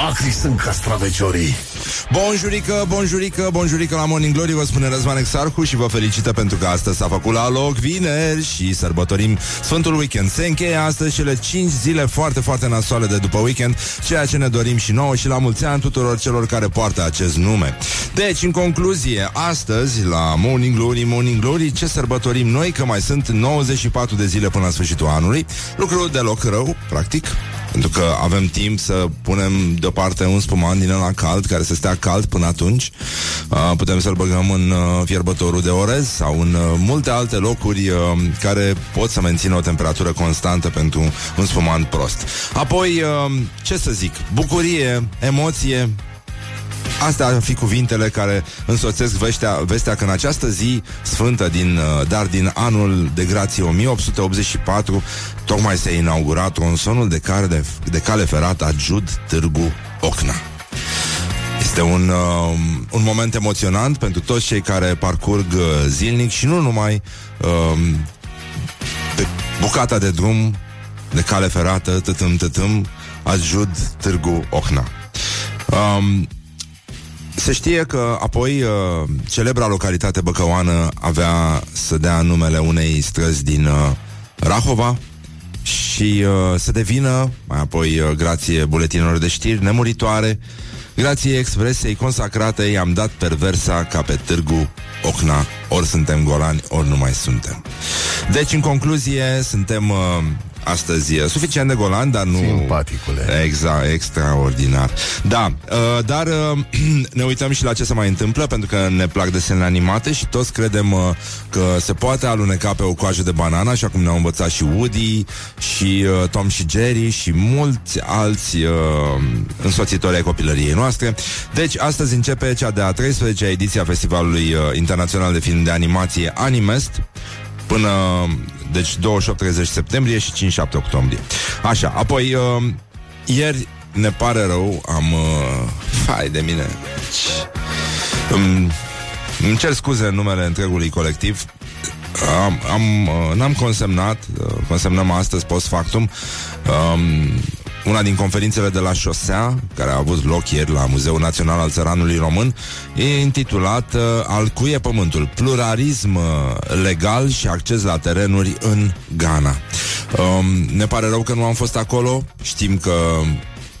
Acri sunt castraveciorii. Bonjurică, bonjurică, bonjurică la Morning Glory Vă spune Răzvan Exarhu și vă felicită pentru că astăzi s-a făcut la loc vineri Și sărbătorim Sfântul Weekend. Se încheie astăzi cele 5 zile foarte, foarte nasoale de după weekend Ceea ce ne dorim și nouă și la mulți ani tuturor celor care poartă acest nume. Deci, în concluzie, astăzi la Morning Glory, Morning Glory Ce sărbătorim noi? Că mai sunt 94 de zile până la sfârșitul anului? Lucru deloc rău, practic pentru că avem timp să punem deoparte un spumant din ăla cald Care să stea cald până atunci. Uh, Putem să-l băgăm în uh, fierbătorul de orez Sau în uh, multe alte locuri uh, Care pot să mențină o temperatură constantă Pentru un spumant prost. Apoi, uh, ce să zic? Bucurie, emoție Astea ar fi cuvintele care însoțesc vestea, vestea că în această zi sfântă, din, uh, dar din anul de grație 1884, tocmai s-a inaugurat tronsonul de, care de, de cale ferată Jud Târgu Ocna. Este un, uh, un moment emoționant pentru toți cei care parcurg uh, zilnic și nu numai uh, pe bucata de drum de cale ferată, tătâm, tătâm, Ajud Târgu Ocna. Um, se știe că apoi uh, celebra localitate băcăoană avea să dea numele unei străzi din uh, Rahova și uh, să devină, mai apoi, uh, grație buletinilor de știri nemuritoare, grație expresei consacrate, i-am dat perversa ca pe târgu Ocna, ori suntem golani, ori nu mai suntem. Deci, în concluzie, suntem uh, astăzi e suficient de golan, dar nu... Simpaticule. Exact, extraordinar. Da, uh, dar uh, ne uităm și la ce se mai întâmplă, pentru că ne plac desenele animate și toți credem uh, că se poate aluneca pe o coajă de banana, așa cum ne-au învățat și Woody, și uh, Tom și Jerry, și mulți alți uh, însoțitori ai copilăriei noastre. Deci, astăzi începe cea de-a 13-a ediție a Festivalului uh, Internațional de Film de Animație Animest, până deci 28-30 septembrie și 5-7 octombrie. Așa, apoi uh, ieri ne pare rău, am uh, fai de mine. Îmi, îmi cer scuze în numele întregului colectiv. Am, am, uh, n-am consemnat, uh, consemnăm astăzi post factum, um, una din conferințele de la șosea, care a avut loc ieri la Muzeul Național al Țăranului Român, e intitulat uh, Al cui e pământul? Pluralism uh, legal și acces la terenuri în Ghana. Um, ne pare rău că nu am fost acolo. Știm că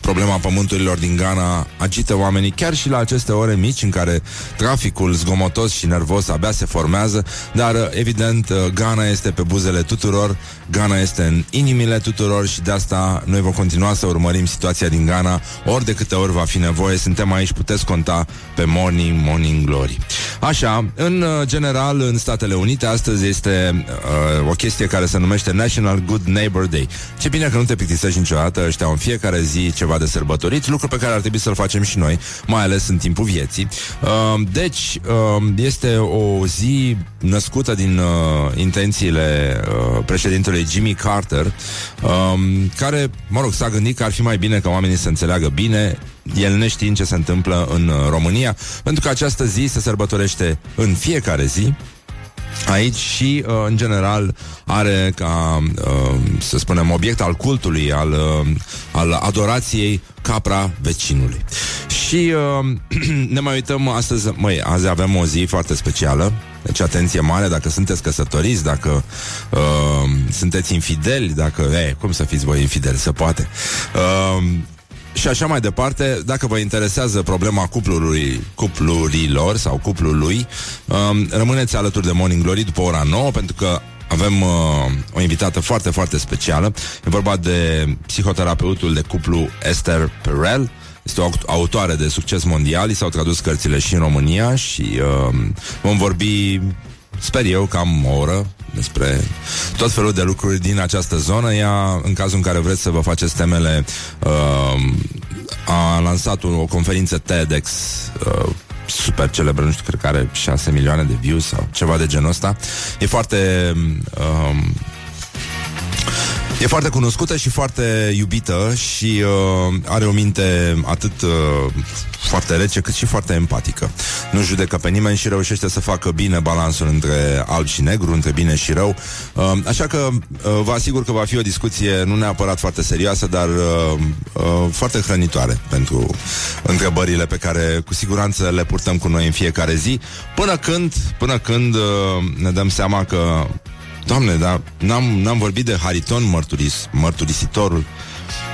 Problema pământurilor din Ghana agită oamenii chiar și la aceste ore mici în care traficul zgomotos și nervos abia se formează, dar evident Ghana este pe buzele tuturor, Ghana este în inimile tuturor și de asta noi vom continua să urmărim situația din Ghana ori de câte ori va fi nevoie. Suntem aici, puteți conta pe Morning, Morning Glory. Așa, în general, în Statele Unite, astăzi este uh, o chestie care se numește National Good Neighbor Day. Ce bine că nu te plictisești niciodată, ăștia în fiecare zi ceva de sărbătorit, lucru pe care ar trebui să-l facem și noi, mai ales în timpul vieții. Uh, deci, uh, este o zi născută din uh, intențiile uh, președintelui Jimmy Carter, uh, care, mă rog, s-a gândit că ar fi mai bine ca oamenii să înțeleagă bine el neștiind ce se întâmplă în uh, România, pentru că această zi se sărbătorește în fiecare zi, aici și, uh, în general, are ca, uh, să spunem, obiect al cultului, al, uh, al adorației capra vecinului. Și uh, ne mai uităm astăzi, măi, azi avem o zi foarte specială, deci atenție mare dacă sunteți căsătoriți, dacă uh, sunteți infideli, dacă, e, cum să fiți voi infideli, se poate. Uh, și așa mai departe, dacă vă interesează problema cuplului, cuplurilor sau cuplului, um, rămâneți alături de Morning Glory după ora 9, pentru că avem uh, o invitată foarte, foarte specială. E vorba de psihoterapeutul de cuplu Esther Perel. Este o autoare de succes mondial, i s-au tradus cărțile și în România și uh, vom vorbi, sper eu, cam o oră despre tot felul de lucruri din această zonă. Ea, în cazul în care vreți să vă faceți temele, uh, a lansat o, o conferință TEDx uh, super celebră, nu știu, cred că are 6 milioane de views sau ceva de genul ăsta. E foarte... Um, E foarte cunoscută și foarte iubită și uh, are o minte atât uh, foarte rece cât și foarte empatică. Nu judecă pe nimeni și reușește să facă bine balansul între alb și negru, între bine și rău. Uh, așa că uh, vă asigur că va fi o discuție nu neapărat foarte serioasă, dar uh, uh, foarte hrănitoare pentru întrebările pe care cu siguranță le purtăm cu noi în fiecare zi, până când, până când uh, ne dăm seama că Doamne, dar n-am, n-am vorbit de Hariton mărturis, mărturisitorul,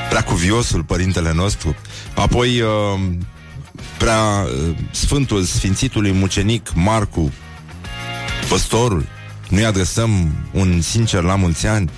preacuviosul părintele nostru, apoi uh, prea uh, sfântul, sfințitului mucenic Marcu, păstorul, nu-i adresăm un sincer la mulți ani,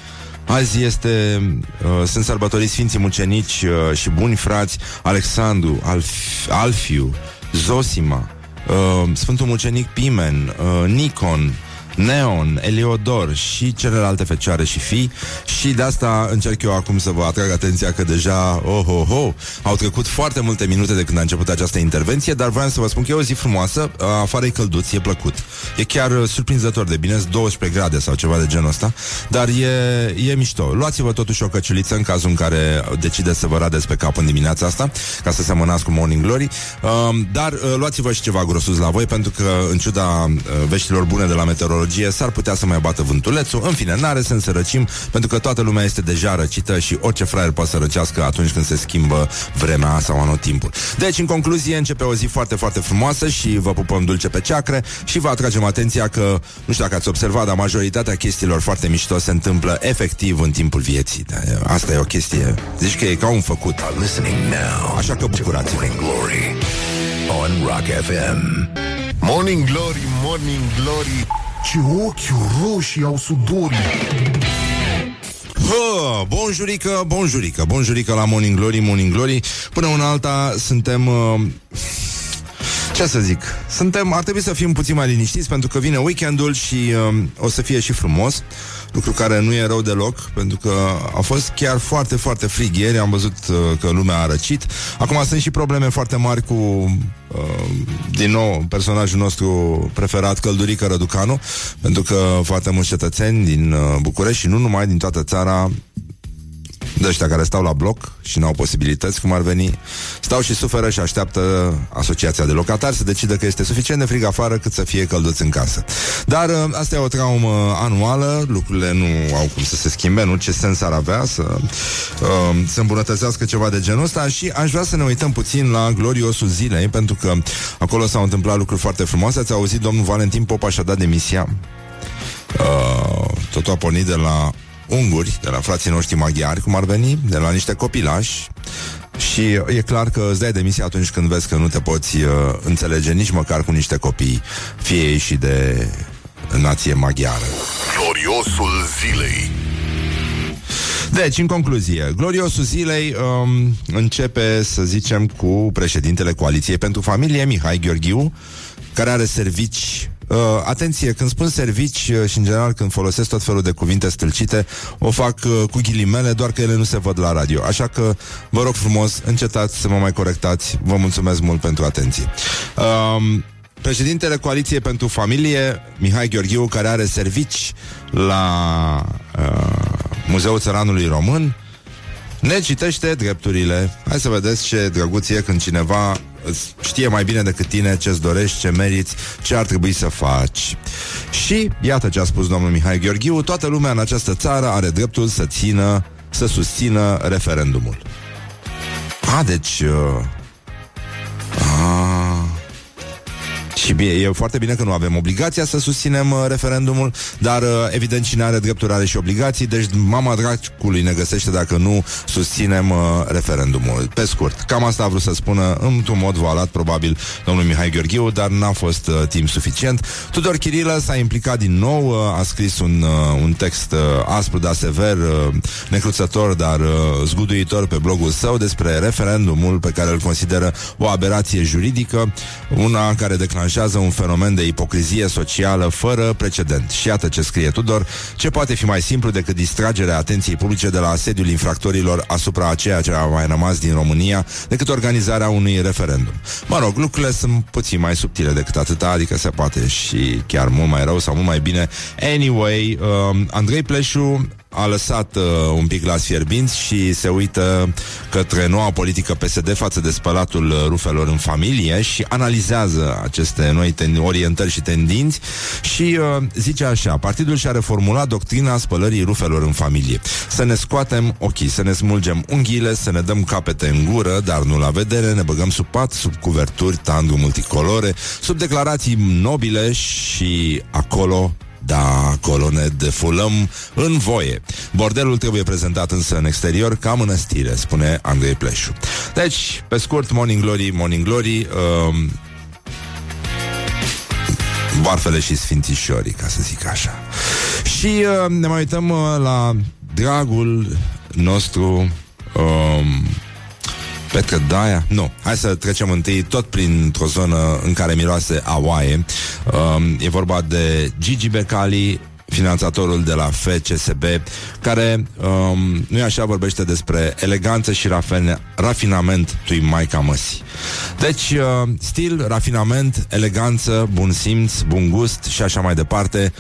Azi este, uh, sunt sărbătoriți Sfinții Mucenici uh, și buni frați Alexandru, Alf- Alfiu, Zosima, uh, Sfântul Mucenic Pimen, uh, Nikon, Neon, Eliodor și celelalte fecioare și fii și de asta încerc eu acum să vă atrag atenția că deja, oh, oh, oh, au trecut foarte multe minute de când a început această intervenție, dar vreau să vă spun că e o zi frumoasă, afară e călduț, e plăcut. E chiar surprinzător de bine, 12 grade sau ceva de genul ăsta, dar e, e mișto. Luați-vă totuși o căciuliță în cazul în care decideți să vă radeți pe cap în dimineața asta, ca să semănați cu Morning Glory, uh, dar uh, luați-vă și ceva grosus la voi, pentru că în ciuda uh, veștilor bune de la meteorologie, meteorologie, s-ar putea să mai bată vântulețul. În fine, n-are sens să răcim, pentru că toată lumea este deja răcită și orice fraier poate să răcească atunci când se schimbă vremea sau anotimpul. Deci, în concluzie, începe o zi foarte, foarte frumoasă și vă pupăm dulce pe ceacre și vă atragem atenția că, nu știu dacă ați observat, dar majoritatea chestiilor foarte mișto se întâmplă efectiv în timpul vieții. Da, asta e o chestie, zici că e ca un făcut. Așa că bucurați-vă. Glory on Rock FM. Morning Glory, Morning Glory ce ochi roșii au sudorii. Hă, bonjurică, bonjurică, bonjurică la Morning Glory, Morning Glory. Până una alta suntem... Uh, ce să zic? Suntem, ar trebui să fim puțin mai liniștiți pentru că vine weekendul și uh, o să fie și frumos lucru care nu e rău deloc, pentru că a fost chiar foarte, foarte frig ieri, am văzut uh, că lumea a răcit. Acum sunt și probleme foarte mari cu, uh, din nou, personajul nostru preferat, Căldurică Răducanu, pentru că foarte mulți cetățeni din uh, București și nu numai din toată țara de ăștia care stau la bloc și nu au posibilități, cum ar veni, stau și suferă și așteaptă asociația de locatari să decidă că este suficient de frig afară cât să fie călduți în casă. Dar uh, asta e o traumă anuală, lucrurile nu au cum să se schimbe, nu ce sens ar avea să, uh, să îmbunătățească ceva de genul ăsta și aș vrea să ne uităm puțin la gloriosul zilei, pentru că acolo s-au întâmplat lucruri foarte frumoase. Ați auzit, domnul Valentin Popa și-a dat demisia. Uh, totul a pornit de la unguri, de la frații noștri maghiari, cum ar veni, de la niște copilași, și e clar că îți dai demisia atunci când vezi că nu te poți uh, înțelege nici măcar cu niște copii, fie ei și de nație maghiară. Gloriosul zilei deci, în concluzie, gloriosul zilei um, începe, să zicem, cu președintele Coaliției pentru Familie, Mihai Gheorghiu, care are servici Uh, atenție, când spun servici uh, și în general când folosesc tot felul de cuvinte stâlcite, o fac uh, cu ghilimele, doar că ele nu se văd la radio. Așa că vă rog frumos, încetați să mă mai corectați. Vă mulțumesc mult pentru atenție. Uh, președintele Coaliției pentru Familie, Mihai Gheorghiu, care are servici la uh, Muzeul Țăranului Român, ne citește drepturile. Hai să vedeți ce drăguț e când cineva știe mai bine decât tine ce-ți dorești, ce meriți, ce ar trebui să faci. Și iată ce a spus domnul Mihai Gheorghiu, toată lumea în această țară are dreptul să țină, să susțină referendumul. A, deci... Uh, a, și bine, e foarte bine că nu avem obligația să susținem uh, referendumul, dar uh, evident cine are drepturi are și obligații, deci mama dracului ne găsește dacă nu susținem uh, referendumul. Pe scurt, cam asta a vrut să spună într-un mod voalat, probabil, domnul Mihai Gheorghiu, dar n-a fost uh, timp suficient. Tudor Chirilă s-a implicat din nou, uh, a scris un, uh, un text uh, aspru, dar sever, uh, necruțător, dar uh, zguduitor pe blogul său despre referendumul pe care îl consideră o aberație juridică, una care declanșează declanșează un fenomen de ipocrizie socială fără precedent. Și iată ce scrie Tudor, ce poate fi mai simplu decât distragerea atenției publice de la asediul infractorilor asupra a ceea ce a mai rămas din România decât organizarea unui referendum. Mă rog, lucrurile sunt puțin mai subtile decât atâta, adică se poate și chiar mult mai rău sau mult mai bine. Anyway, um, Andrei Pleșu a lăsat uh, un pic la fierbinți și se uită către noua politică PSD față de spălatul uh, rufelor în familie și analizează aceste noi ten- orientări și tendinți și uh, zice așa, partidul și-a reformulat doctrina spălării rufelor în familie. Să ne scoatem ochii, să ne smulgem unghiile, să ne dăm capete în gură, dar nu la vedere, ne băgăm sub pat, sub cuverturi, tandu multicolore, sub declarații nobile și acolo da, acolo ne defulăm în voie. Bordelul trebuie prezentat însă în exterior ca mănăstire, spune Andrei Pleșu. Deci, pe scurt, Morning Glory, Morning Glory, um, boarfele și sfințișorii, ca să zic așa. Și uh, ne mai uităm uh, la dragul nostru um, Petre Daia? Nu. Hai să trecem întâi tot printr-o zonă în care miroase aoaie. Um, e vorba de Gigi Becali, finanțatorul de la FCSB, care, um, nu așa, vorbește despre eleganță și rafine, rafinament tui Maica Măsi. Deci, uh, stil, rafinament, eleganță, bun simț, bun gust și așa mai departe,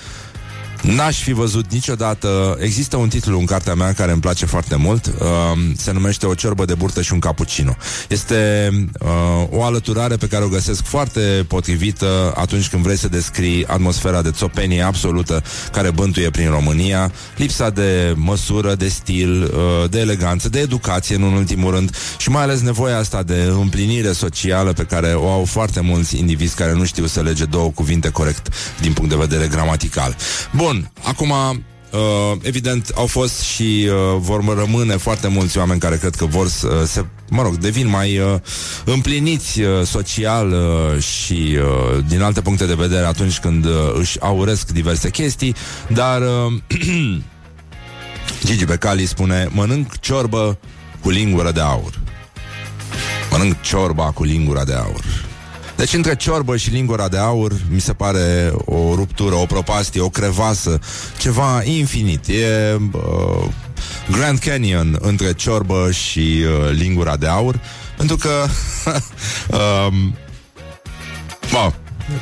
N-aș fi văzut niciodată. Există un titlu în cartea mea care îmi place foarte mult. Uh, Se numește O ciorbă de burtă și un cappuccino. Este uh, o alăturare pe care o găsesc foarte potrivită Atunci când vrei să descrii atmosfera de țopenie absolută Care bântuie prin România. Lipsa de măsură, de stil, uh, de eleganță, de educație în ultimul rând Și mai ales nevoia asta de împlinire socială Pe care o au foarte mulți indivizi care nu știu să lege două cuvinte corect Din punct de vedere gramatical. Bun, Bun, acum Uh, evident, au fost și uh, vor rămâne foarte mulți oameni care cred că vor să uh, se, mă rog, devin mai uh, împliniți uh, social uh, și uh, din alte puncte de vedere atunci când uh, își auresc diverse chestii, dar uh, Gigi Becali spune mănânc ciorbă cu lingură de aur. Mănânc ciorba cu lingura de aur. Deci între ciorbă și lingura de aur mi se pare o ruptură, o propastie, o crevasă, ceva infinit. E uh, Grand Canyon între ciorbă și uh, lingura de aur, pentru că um, bă,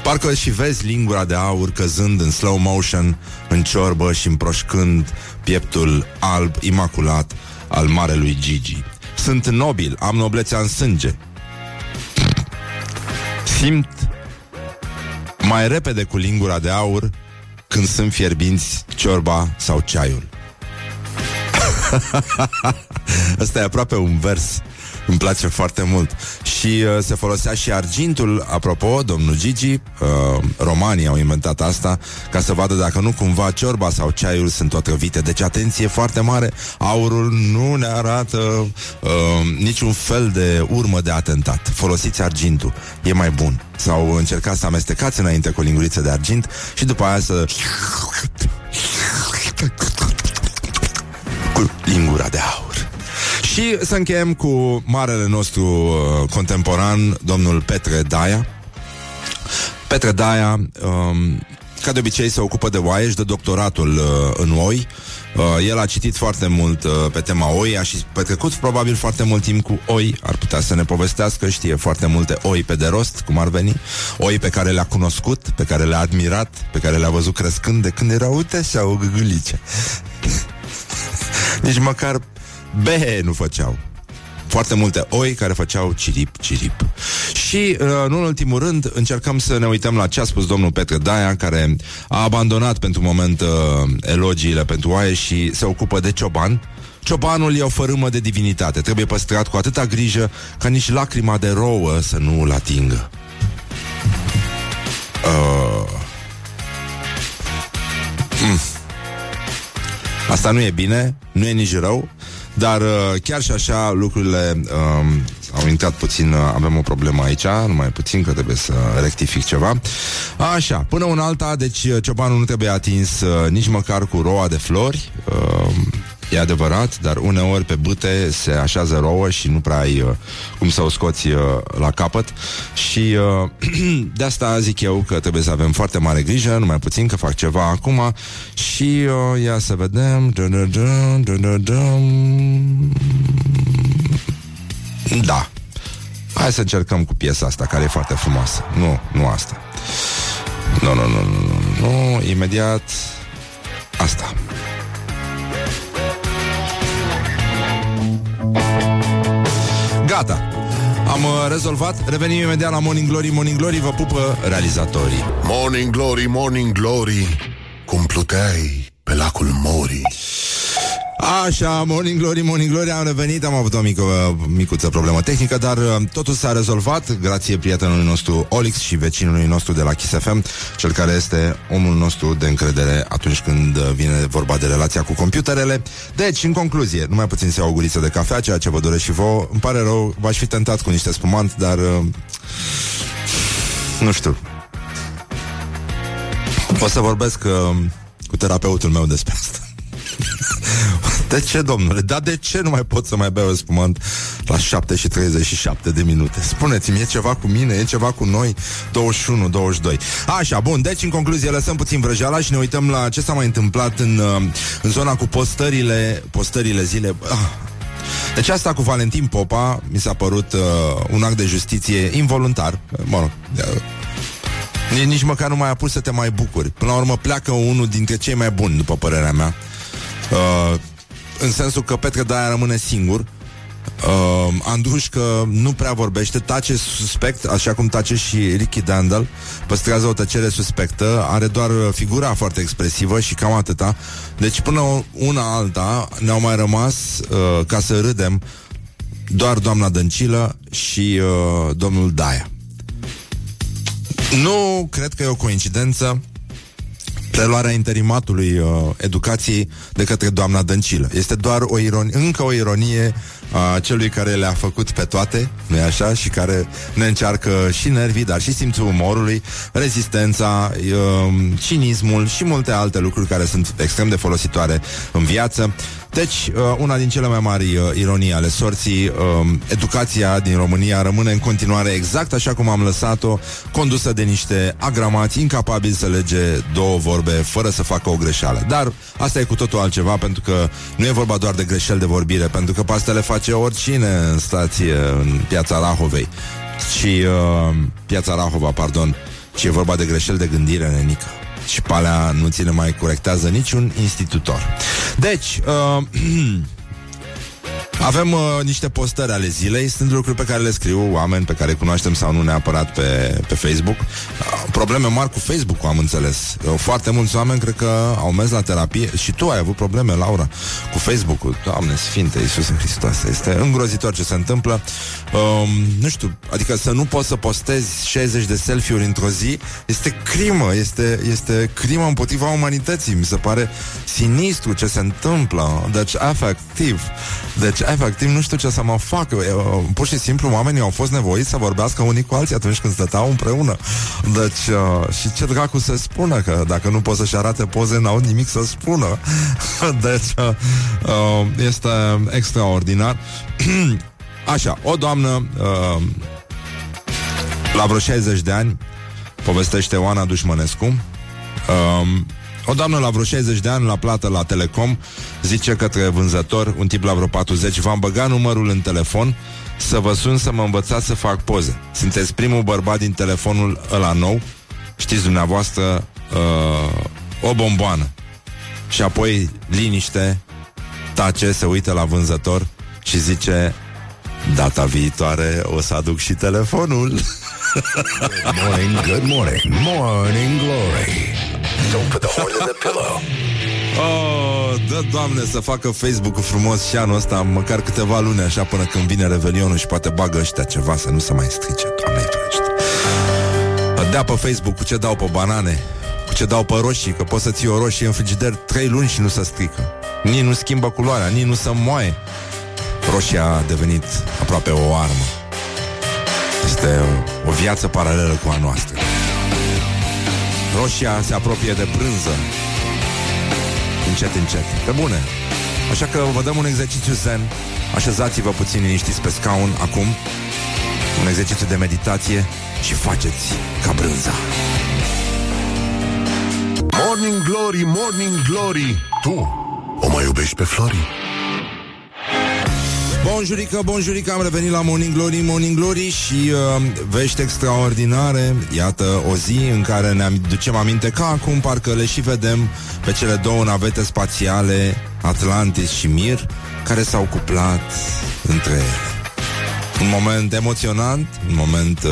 Parcă și vezi lingura de aur căzând în slow motion în ciorbă și împroșcând pieptul alb imaculat al marelui Gigi. Sunt nobil, am noblețea în sânge simt mai repede cu lingura de aur când sunt fierbinți ciorba sau ceaiul. Asta e aproape un vers îmi place foarte mult. Și uh, se folosea și argintul, apropo, domnul Gigi, uh, romanii au inventat asta, ca să vadă dacă nu cumva ciorba sau ceaiul sunt otrăvite. Deci atenție foarte mare, aurul nu ne arată uh, niciun fel de urmă de atentat. Folosiți argintul, e mai bun. Sau încercați să amestecați înainte cu o linguriță de argint și după aia să cu lingura de aur. Și să încheiem cu marele nostru uh, contemporan, domnul Petre Daia. Petre Daia, um, ca de obicei, se ocupă de oaie și de doctoratul uh, în oi. Uh, el a citit foarte mult uh, pe tema oi, a și petrecut probabil foarte mult timp cu oi, ar putea să ne povestească, știe foarte multe oi pe de rost, cum ar veni, oi pe care le-a cunoscut, pe care le-a admirat, pe care le-a văzut crescând de când era, uite așa, o gâgâlice. Nici măcar behe nu făceau. Foarte multe oi care făceau cirip, cirip. Și, uh, nu în ultimul rând, încercăm să ne uităm la ce a spus domnul Petre Daia, care a abandonat pentru moment uh, elogiile pentru oaie și se ocupă de cioban. Ciobanul e o fărâmă de divinitate. Trebuie păstrat cu atâta grijă ca nici lacrima de rouă să nu îl atingă. Uh. Mm. Asta nu e bine, nu e nici rău, dar uh, chiar și așa lucrurile uh, au intrat puțin, uh, avem o problemă aici, numai puțin că trebuie să rectific ceva. Așa, până un alta, deci uh, ciobanul nu trebuie atins uh, nici măcar cu roa de flori. Uh, E adevărat, dar uneori pe bâte se așează rouă și nu prea ai uh, cum să o scoți uh, la capăt. Și uh, de asta zic eu că trebuie să avem foarte mare grijă, numai puțin că fac ceva acum. Și uh, ia să vedem. Da. Hai să încercăm cu piesa asta care e foarte frumoasă. Nu, nu asta. Nu, nu, nu, nu, nu, nu. Imediat Asta Gata, am uh, rezolvat, revenim imediat la Morning Glory. Morning Glory vă pupă realizatorii. Morning Glory, Morning Glory. Cum pluteai pe lacul Mori. Așa, Morning Glory, Morning Glory, am revenit, am avut o mică, micuță problemă tehnică, dar uh, totul s-a rezolvat, grație prietenului nostru Olix și vecinului nostru de la Kiss FM, cel care este omul nostru de încredere atunci când uh, vine vorba de relația cu computerele. Deci, în concluzie, numai puțin să iau o guriță de cafea, ceea ce vă doresc și vouă. Îmi pare rău, v-aș fi tentat cu niște spumant, dar... Uh, nu știu. O să vorbesc uh, cu terapeutul meu despre asta. De ce, domnule? Dar de ce nu mai pot să mai beau spumant la 7 și 37 de minute? Spuneți-mi, e ceva cu mine, e ceva cu noi? 21, 22. Așa, bun, deci în concluzie lăsăm puțin vrăjeala și ne uităm la ce s-a mai întâmplat în, uh, în zona cu postările, postările zile... Ah. Deci asta cu Valentin Popa mi s-a părut uh, un act de justiție involuntar. Mă rog, uh, nici măcar nu mai a pus să te mai bucuri. Până la urmă pleacă unul dintre cei mai buni, după părerea mea. Uh, în sensul că Petre Daia rămâne singur. Uh, Andruș că nu prea vorbește, tace suspect, așa cum tace și Ricky Dandel, păstrează o tăcere suspectă, are doar figura foarte expresivă și cam atâta. Deci până una alta ne-au mai rămas, uh, ca să râdem, doar doamna Dăncilă și uh, domnul Daia. Nu cred că e o coincidență preluarea interimatului uh, educației de către doamna Dăncilă. Este doar o ironie, încă o ironie a celui care le-a făcut pe toate, nu așa, și care ne încearcă și nervii, dar și simțul umorului, rezistența, uh, cinismul și multe alte lucruri care sunt extrem de folositoare în viață. Deci, uh, una din cele mai mari uh, ironii ale sorții, uh, educația din România rămâne în continuare exact așa cum am lăsat-o, condusă de niște agramați incapabili să lege două vorbe fără să facă o greșeală. Dar asta e cu totul altceva, pentru că nu e vorba doar de greșeli de vorbire, pentru că pe asta le face oricine în stație, în piața Rahovei. Și uh, piața Rahova, pardon, ci e vorba de greșeli de gândire, nenică și pe alea nu ți le mai corectează niciun institutor. Deci, uh, Avem uh, niște postări ale zilei, sunt lucruri pe care le scriu oameni pe care cunoaștem sau nu neapărat pe, pe Facebook. Uh, probleme mari cu Facebook, am înțeles. Uh, foarte mulți oameni cred că au mers la terapie și tu ai avut probleme, Laura, cu Facebook-ul. Doamne Sfinte, Iisus Hristos, este îngrozitor ce se întâmplă. Uh, nu știu, adică să nu poți să postezi 60 de selfie-uri într-o zi este crimă, este, este crimă împotriva umanității. Mi se pare sinistru ce se întâmplă. Deci, efectiv. Deci, efectiv, nu știu ce să mă fac. Eu, pur și simplu, oamenii au fost nevoiți să vorbească unii cu alții atunci când stăteau împreună. Deci, uh, și ce dracu să spună, că dacă nu pot să-și arate poze, n-au nimic să spună. deci, uh, uh, este extraordinar. Așa, o doamnă uh, la vreo 60 de ani povestește Oana Dușmănescu uh, o doamnă la vreo 60 de ani la plată la Telecom zice către vânzător, un tip la vreo 40, v-am băgat numărul în telefon să vă sun să mă învățați să fac poze. Sunteți primul bărbat din telefonul ăla nou, știți dumneavoastră, uh, o bomboană. Și apoi liniște, tace, se uită la vânzător și zice Data viitoare o să aduc și telefonul Good morning, good morning Morning Glory Don't put the horn in the pillow. Oh, dă, Doamne, să facă Facebook-ul frumos și anul ăsta Măcar câteva luni așa până când vine Revelionul Și poate bagă ăștia ceva să nu se mai strice Doamne, ferește. Dea pe Facebook cu ce dau pe banane Cu ce dau pe roșii Că poți să ții o roșie în frigider trei luni și nu se strică. Nici nu schimbă culoarea, nici nu se moaie. Roșia a devenit aproape o armă. Este o viață paralelă cu a noastră Roșia se apropie de brânză Încet, încet. Pe bune. Așa că vă dăm un exercițiu zen. Așezați-vă puțin liniștiți pe scaun acum. Un exercițiu de meditație Și faceți ca brânza. Morning Glory, Morning Glory. Tu o mai iubești pe Flori? Bonjurică, bonjurică, am revenit la Morning Glory, Morning Glory și uh, vești extraordinare. Iată o zi în care ne ducem aminte ca acum parcă le și vedem pe cele două navete spațiale, Atlantis și Mir, care s-au cuplat între ele. Un moment emoționant, un moment uh,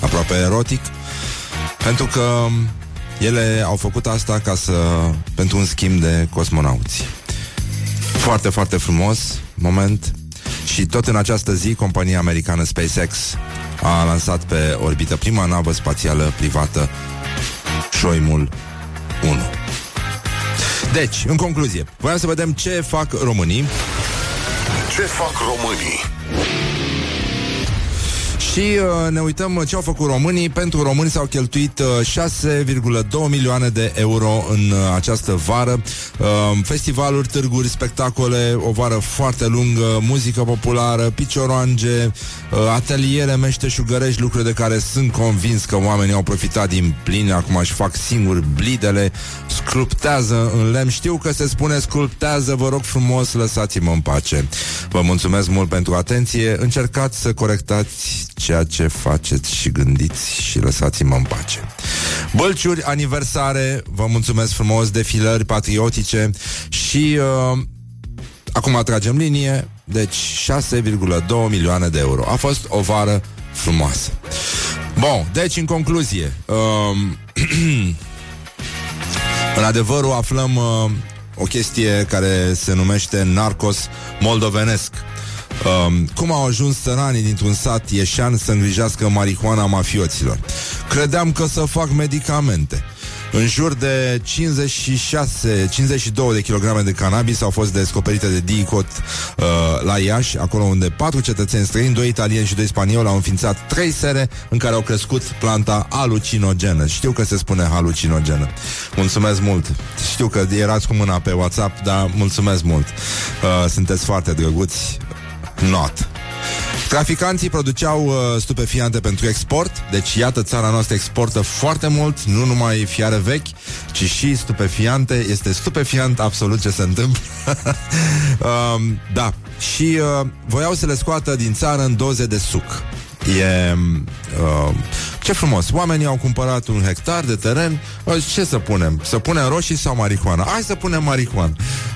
aproape erotic, pentru că ele au făcut asta ca să pentru un schimb de cosmonauți. Foarte, foarte frumos moment și tot în această zi compania americană SpaceX a lansat pe orbită prima navă spațială privată Șoimul 1. Deci, în concluzie, voiam să vedem ce fac românii. Ce fac românii? Și uh, ne uităm uh, ce au făcut românii. Pentru români s-au cheltuit uh, 6,2 milioane de euro în uh, această vară. Uh, festivaluri, târguri, spectacole, o vară foarte lungă, muzică populară, picioroange, uh, ateliere meșteșugărești, lucruri de care sunt convins că oamenii au profitat din plin. Acum își fac singuri blidele, sculptează în lemn. Știu că se spune sculptează, vă rog frumos, lăsați-mă în pace. Vă mulțumesc mult pentru atenție. Încercați să corectați ceea ce faceți și gândiți și lăsați-mă în pace. Bălciuri, aniversare, vă mulțumesc frumos, defilări patriotice și uh, acum atragem linie, deci 6,2 milioane de euro. A fost o vară frumoasă. Bun, deci în concluzie, uh, în adevărul aflăm uh, o chestie care se numește narcos moldovenesc. Um, cum au ajuns săranii dintr-un sat ieșean să îngrijească marihuana mafioților? Credeam că să fac medicamente. În jur de 56, 52 de kilograme de cannabis au fost descoperite de DICOT uh, la Iași, acolo unde patru cetățeni străini, doi italieni și doi spanioli au înființat trei sere în care au crescut planta alucinogenă. Știu că se spune halucinogenă. Mulțumesc mult. Știu că erați cu mâna pe WhatsApp, dar mulțumesc mult. Uh, sunteți foarte drăguți. Not. Traficanții produceau uh, stupefiante pentru export, deci iată țara noastră exportă foarte mult, nu numai fiare vechi, ci și stupefiante. Este stupefiant absolut ce se întâmplă. um, da, și uh, voiau să le scoată din țară în doze de suc. E... Uh, ce frumos! Oamenii au cumpărat un hectar de teren. Uh, ce să punem? Să punem roșii sau marihuana? Hai să punem marihuana.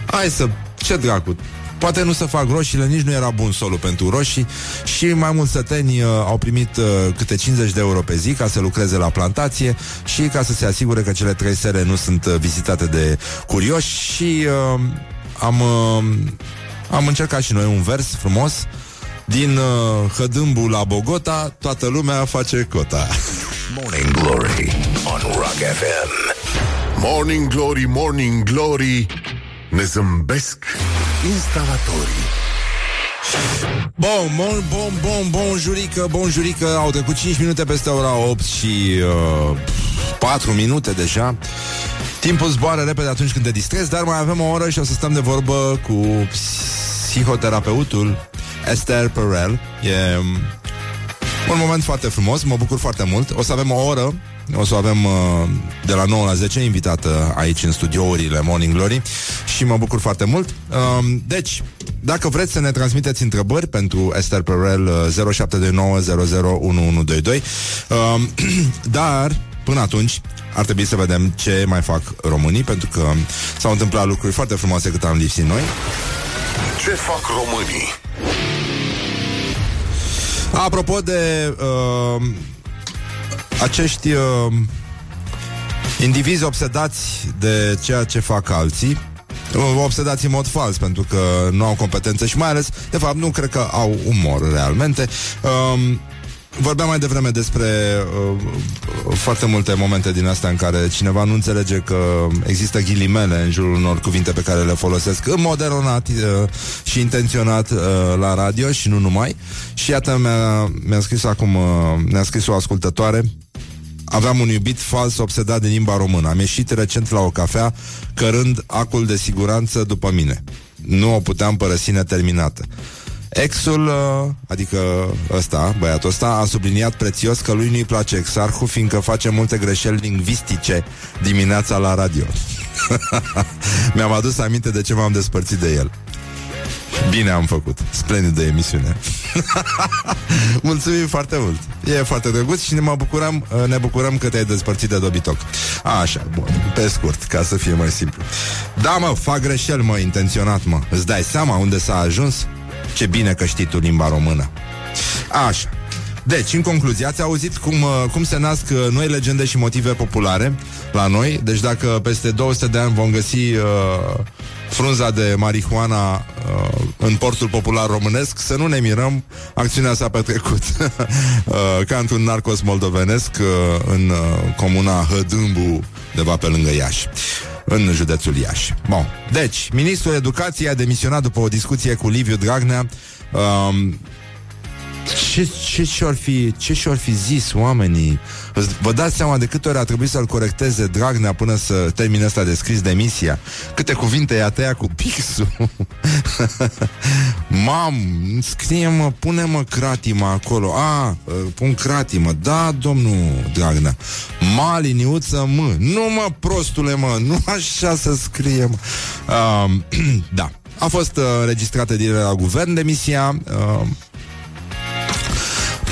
Hai să... Ce dracu? Poate nu să fac roșiile, nici nu era bun solul pentru roșii și mai mulți săteni uh, au primit uh, câte 50 de euro pe zi ca să lucreze la plantație și ca să se asigure că cele trei sere nu sunt uh, vizitate de curioși și uh, am, uh, am încercat și noi un vers frumos din uh, Hădâmbu la Bogota, toată lumea face cota. Morning Glory on Rock FM. Morning Glory, Morning Glory, ne zâmbesc instalatorii. Bun, bun, bun, bun, bun, jurică, bun, jurică Au trecut 5 minute peste ora 8 și uh, 4 minute deja. Timpul zboară repede atunci când te distrezi Dar mai avem o oră și o să stăm de vorbă cu psihoterapeutul Esther Perel. E um, un moment foarte frumos, mă bucur foarte mult. O să avem o oră o să o avem uh, de la 9 la 10 invitată aici în studiourile Morning Glory și mă bucur foarte mult. Uh, deci, dacă vreți să ne transmiteți întrebări pentru Esther Perel uh, 0729001122, uh, dar Până atunci, ar trebui să vedem ce mai fac românii, pentru că s-au întâmplat lucruri foarte frumoase cât am lipsit noi. Ce fac românii? Apropo de uh, acești uh, indivizi obsedați de ceea ce fac alții, uh, obsedați în mod fals, pentru că nu au competențe și mai ales, de fapt, nu cred că au umor realmente. Um, Vorbeam mai devreme despre uh, foarte multe momente din astea în care cineva nu înțelege că există ghilimele în jurul unor cuvinte pe care le folosesc în mod eronat uh, și intenționat uh, la radio și nu numai. Și iată, mi-a, mi-a scris acum, uh, mi-a scris o ascultătoare Aveam un iubit fals obsedat de limba română. Am ieșit recent la o cafea cărând acul de siguranță după mine. Nu o puteam părăsi neterminată. Exul, uh, adică ăsta, băiatul ăsta, a subliniat prețios că lui nu-i place exarhul, fiindcă face multe greșeli lingvistice dimineața la radio. Mi-am adus aminte de ce m-am despărțit de el. Bine am făcut. Splendid de emisiune. Mulțumim foarte mult. E foarte drăguț și ne, mă bucurăm, ne bucurăm că te-ai despărțit de Dobitoc. Așa, bun, pe scurt, ca să fie mai simplu. Da, mă, fac greșeli, mă, intenționat, mă. Îți dai seama unde s-a ajuns? Ce bine că știi tu limba română. Așa. Deci, în concluzie, ați auzit cum, uh, cum se nasc uh, noi legende și motive populare la noi. Deci dacă peste 200 de ani vom găsi uh, frunza de marihuana uh, în portul popular românesc, să nu ne mirăm, acțiunea s-a petrecut uh, ca într-un narcos moldovenesc uh, în uh, comuna Hădâmbu, de pe lângă Iași în județul Iași. Bun. Deci, ministrul educației a demisionat după o discuție cu Liviu Dragnea um, ce, ce și-or fi, ce și-or fi zis oamenii? Vă dați seama de câte ori a trebuit să-l corecteze Dragnea până să termine asta de scris demisia? Câte cuvinte i-a tăiat cu pixul? Mam, scrie-mă, pune-mă cratima acolo. A, pun cratimă. Da, domnul Dragnea. Ma, liniuță, mă. Nu mă, prostule, mă. Nu așa să scrie, mă. Uh, da. A fost uh, registrată direct la guvern demisia. Uh,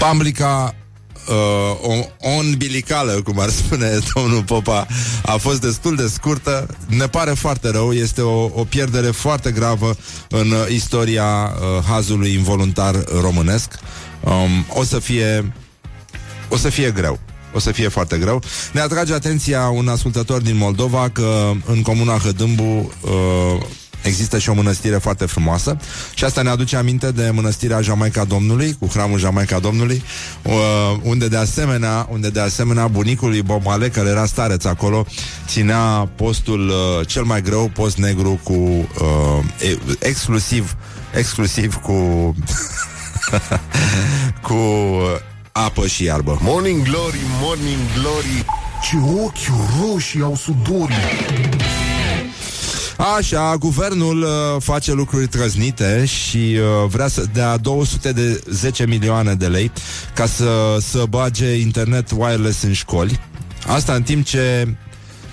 Pamblica uh, o, o umbilicală, cum ar spune domnul Popa, a fost destul de scurtă. Ne pare foarte rău, este o, o pierdere foarte gravă în istoria uh, hazului involuntar românesc. Um, o să fie o să fie greu. O să fie foarte greu. Ne atrage atenția un ascultător din Moldova că în comuna Hădâmbu uh, Există și o mănăstire foarte frumoasă și asta ne aduce aminte de mănăstirea Jamaica Domnului, cu hramul Jamaica Domnului, uh, unde de asemenea, unde de asemenea bunicul lui Bob Male, care era stareț acolo, ținea postul uh, cel mai greu, post negru cu uh, exclusiv exclusiv cu cu apă și iarbă. Morning Glory, Morning Glory, ce ochi roșii au sudorii. Așa, guvernul uh, face lucruri trăznite și uh, vrea să dea 210 milioane de lei ca să, să bage internet wireless în școli. Asta în timp ce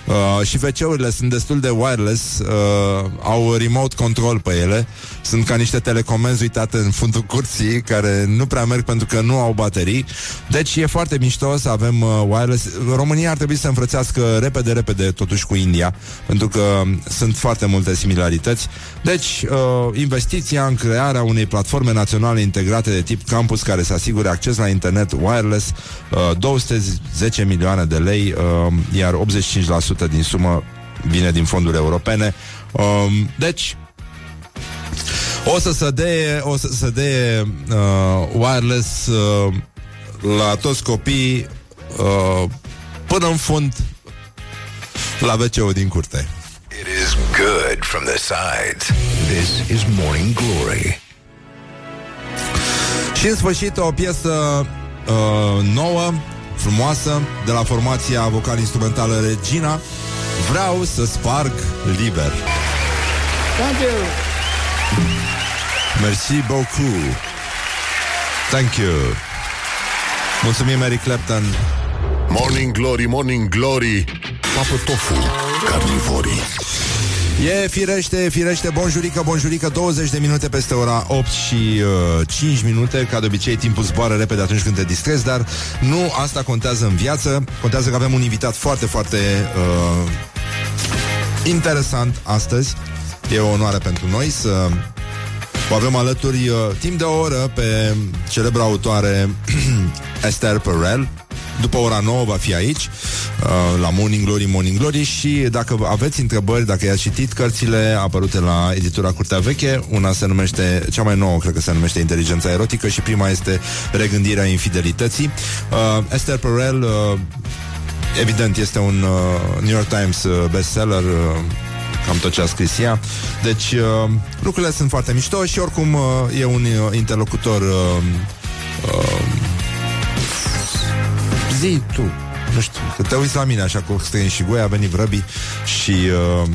Uh, și WC-urile sunt destul de wireless, uh, au remote control pe ele, sunt ca niște telecomenzi uitate în fundul curții, care nu prea merg pentru că nu au baterii. Deci e foarte mișto să avem uh, wireless. România ar trebui să înfrățească repede, repede, totuși cu India, pentru că sunt foarte multe similarități. Deci, uh, investiția în crearea unei platforme naționale integrate de tip campus care să asigure acces la internet wireless, uh, 210 milioane de lei, uh, iar 85% din sumă vine din fonduri europene. Um, deci, o să se dea, o să se dea uh, wireless uh, la toți copiii uh, până în fund la wc din curte. It is good from the sides. This is Morning Glory. Și în sfârșit o piesă uh, nouă frumoasă de la formația vocal-instrumentală Regina Vreau să sparg liber Thank you Merci beaucoup. Thank you. Mulțumim, Eric Clapton. Morning Glory, Morning Glory. Papă tofu, carnivorii. E firește, firește, bonjurică, bonjurică 20 de minute peste ora 8 și uh, 5 minute. Ca de obicei timpul zboară repede atunci când te distrezi Dar nu asta contează în viață. Contează că avem un invitat foarte, foarte uh, Interesant astăzi. E o onoare pentru noi să o avem alături uh, timp de o oră pe celebra autoare Esther Perel. După ora 9 va fi aici uh, La Morning Glory, Morning Glory. Și dacă aveți întrebări, dacă i-ați citit Cărțile apărute la editura Curtea Veche. Una se numește, cea mai nouă Cred că se numește Inteligența Erotică Și prima este Regândirea Infidelității. Uh, Esther Perel uh, Evident, este un uh, New York Times uh, bestseller uh, cam tot ce a scris ea. Deci, uh, lucrurile sunt foarte mișto și oricum uh, e un uh, interlocutor uh, uh, zi tu. Nu știu, că te uiți la mine așa cu străini și goi, a venit vrăbii și uh,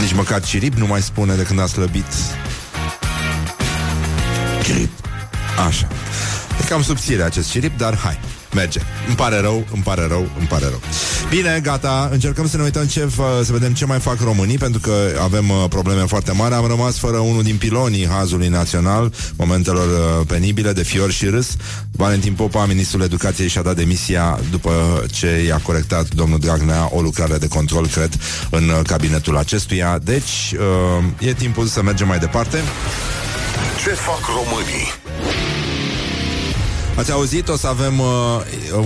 nici măcar cirip nu mai spune de când a slăbit. Cirip. Așa. E cam subțire acest cirip, dar hai. Merge. Îmi pare rău, îmi pare rău, îmi pare rău. Bine, gata, încercăm să ne uităm ce f- să vedem ce mai fac românii, pentru că avem uh, probleme foarte mari. Am rămas fără unul din pilonii hazului național, momentelor uh, penibile de fior și râs. Valentin Popa, ministrul educației, și-a dat demisia după ce i-a corectat domnul Dragnea o lucrare de control, cred, în uh, cabinetul acestuia. Deci, uh, e timpul să mergem mai departe. Ce fac românii? Ați auzit, o să avem uh,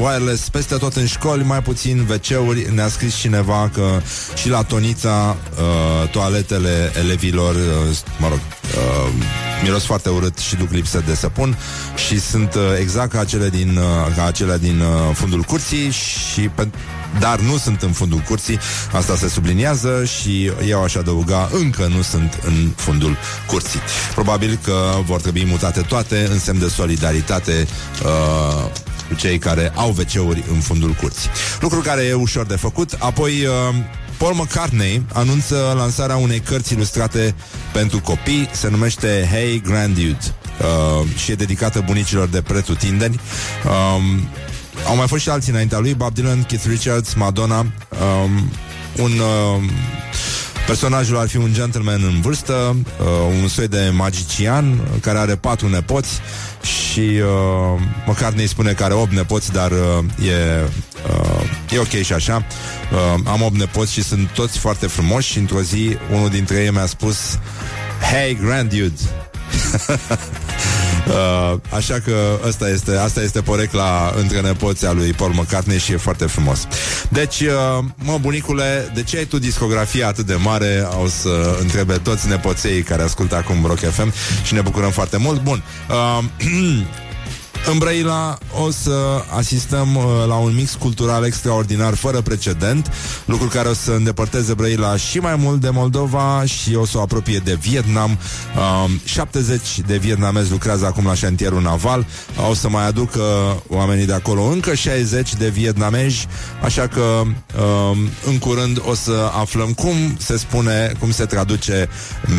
wireless peste tot în școli, mai puțin WC-uri. Ne-a scris cineva că și la Tonița uh, toaletele elevilor, uh, mă rog, uh, miros foarte urât și duc lipsă de săpun și sunt uh, exact ca acele din, uh, ca acele din uh, fundul curții și pe, dar nu sunt în fundul curții, asta se subliniază și eu aș adăuga, încă nu sunt în fundul curții. Probabil că vor trebui mutate toate în semn de solidaritate uh, cu cei care au wc în fundul curții. Lucru care e ușor de făcut. Apoi uh, Paul McCartney anunță lansarea unei cărți ilustrate pentru copii, se numește Hey Granddude. Uh, și e dedicată bunicilor de pretutindeni. Um, au mai fost și alții înaintea lui, Bob Dylan, Keith Richards, Madonna, um, un... Uh, Personajul ar fi un gentleman în vârstă, uh, un soi de magician care are patru nepoți și uh, măcar ne spune că are 8 nepoți, dar uh, e, uh, e ok și așa. Uh, am 8 nepoți și sunt toți foarte frumoși și într-o zi unul dintre ei mi-a spus Hey, grand dude! Uh, așa că asta este, asta este porecla între nepoția lui Paul McCartney și e foarte frumos. Deci, uh, mă, bunicule, de ce ai tu discografia atât de mare? O să întrebe toți nepoței care ascultă acum Rock FM și ne bucurăm foarte mult. Bun. Uh, În Brăila o să asistăm uh, la un mix cultural extraordinar, fără precedent, lucru care o să îndepărteze Brăila și mai mult de Moldova și o să o apropie de Vietnam. Uh, 70 de vietnamezi lucrează acum la șantierul naval, o să mai aducă oamenii de acolo încă 60 de vietnamezi, așa că uh, în curând o să aflăm cum se spune, cum se traduce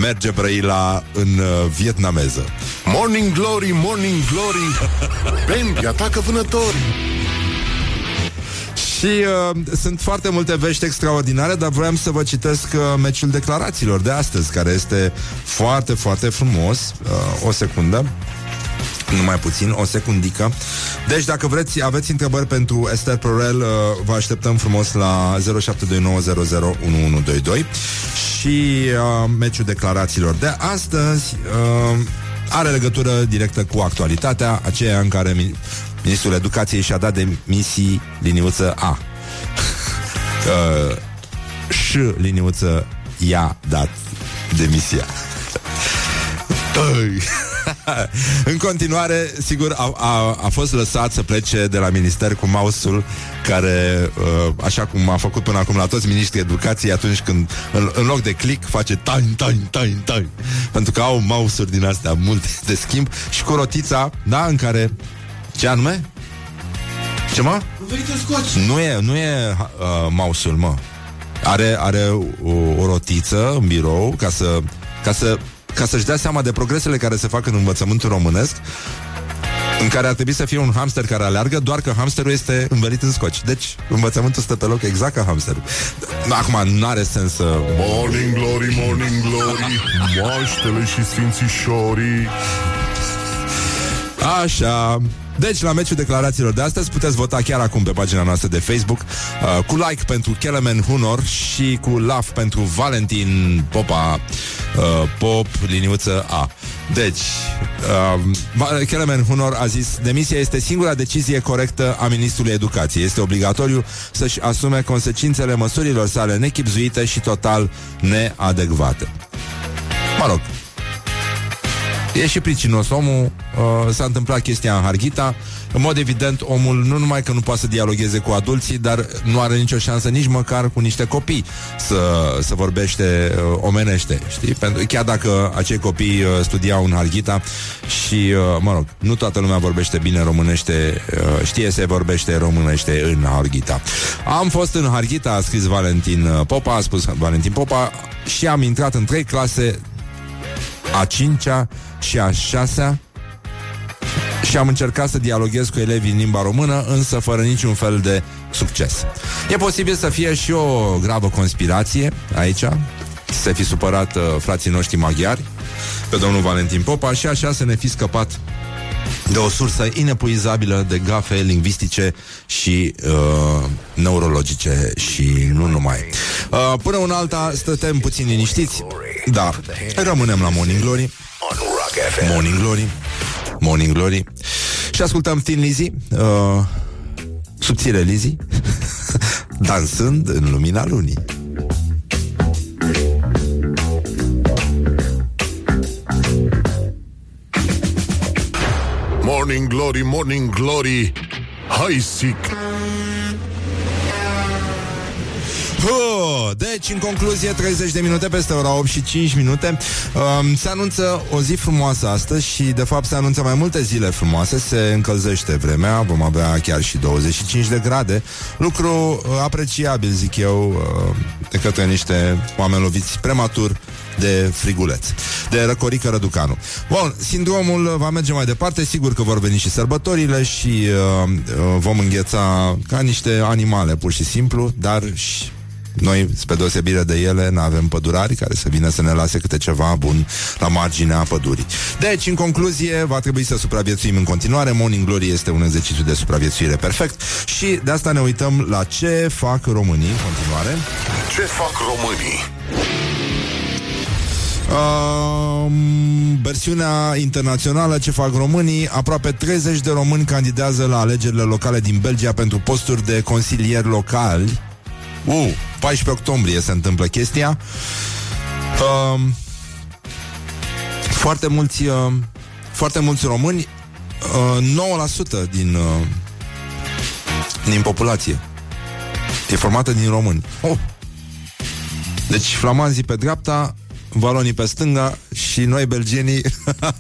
merge Brăila în uh, vietnameză. Morning Glory, Morning Glory Bambi atacă vânătorii Și uh, sunt foarte multe vești extraordinare, dar vreau să vă citesc uh, meciul declarațiilor de astăzi, care este foarte, foarte frumos. Uh, o secundă. Numai puțin, o secundică. Deci, dacă vreți, aveți întrebări pentru Esther Prorel, uh, vă așteptăm frumos la 0729001122 și uh, meciul declarațiilor de astăzi uh, are legătură directă cu actualitatea, aceea în care mi- Ministrul Educației și-a dat demisii liniuță A. uh, și liniuță i-a dat demisia. Tăi. în continuare, sigur, a, a, a fost lăsat să plece de la minister cu mausul care, uh, așa cum a făcut până acum la toți ministrii educației, atunci când, în, în loc de click, face tain, tain, tain, tain. Pentru că au mausuri din astea multe de schimb și cu rotița, da, în care... Ce anume? Ce, mă? Nu e, nu e uh, mausul, mă. Are, are o, o rotiță în birou ca să, ca să ca să-și dea seama de progresele care se fac în învățământul românesc în care ar trebui să fie un hamster care aleargă, doar că hamsterul este învelit în scoci. Deci, învățământul stă pe loc exact ca hamsterul. Acum, nu are sens să... Morning Glory, Morning Glory Moaștele și sfințișorii Așa... Deci, la meciul declarațiilor de astăzi puteți vota chiar acum pe pagina noastră de Facebook uh, cu like pentru Kelemen Hunor și cu love pentru Valentin Popa uh, Pop, liniuță A. Deci, uh, Kelemen Hunor a zis demisia este singura decizie corectă a Ministrului Educației. Este obligatoriu să-și asume consecințele măsurilor sale nechipzuite și total neadecvate. Mă rog, E și pricinos omul, uh, s-a întâmplat chestia în Harghita. În mod evident, omul nu numai că nu poate să dialogueze cu adulții Dar nu are nicio șansă nici măcar cu niște copii Să, să vorbește uh, omenește știi? Pentru, Chiar dacă acei copii uh, studiau în Harghita Și, uh, mă rog, nu toată lumea vorbește bine românește uh, Știe să vorbește românește în Harghita. Am fost în Harghita, a scris Valentin uh, Popa A spus Valentin Popa Și am intrat în trei clase a cincea și a șasea și am încercat să dialoghez cu elevii în limba română, însă fără niciun fel de succes. E posibil să fie și o gravă conspirație aici, să fi supărat uh, frații noștri maghiari pe domnul Valentin Popa și așa să ne fi scăpat de o sursă inepuizabilă de gafe lingvistice și uh, neurologice și nu numai. Uh, până un alta, stătem puțin liniștiți. Da, rămânem la Morning Glory. On Rock FM Morning Glory. Morning Glory. Și ascultăm Thin Lizzy, uh, subțire Lizzy, dansând în lumina lunii. Morning Glory, Morning Glory. Hai sic Oh, deci, în concluzie, 30 de minute peste ora 8 și 5 minute. Um, Se anunță o zi frumoasă astăzi Și, de fapt, se anunță mai multe zile frumoase. Se încălzește vremea Vom avea chiar și 25 de grade. Lucru uh, apreciabil, zic eu uh, De către niște oameni loviți prematur de friguleț, de Răcorică Răducanu. Bun, sindromul va merge mai departe, sigur că vor veni și sărbătorile și uh, uh, vom îngheța ca niște animale, pur și simplu, dar și noi, spre deosebire de ele, nu avem pădurari care să vină să ne lase câte ceva bun la marginea pădurii. Deci, în concluzie, va trebui să supraviețuim în continuare. Morning Glory este un exercițiu de supraviețuire perfect și de asta ne uităm la ce fac românii în continuare. Ce fac românii? Uh, versiunea internațională ce fac românii Aproape 30 de români candidează la alegerile locale din Belgia Pentru posturi de consilieri locali uh, 14 octombrie se întâmplă chestia uh, Foarte mulți uh, Foarte mulți români uh, 9% din uh, Din populație E formată din români oh. Deci flamanzii pe dreapta valonii pe stânga și noi belgenii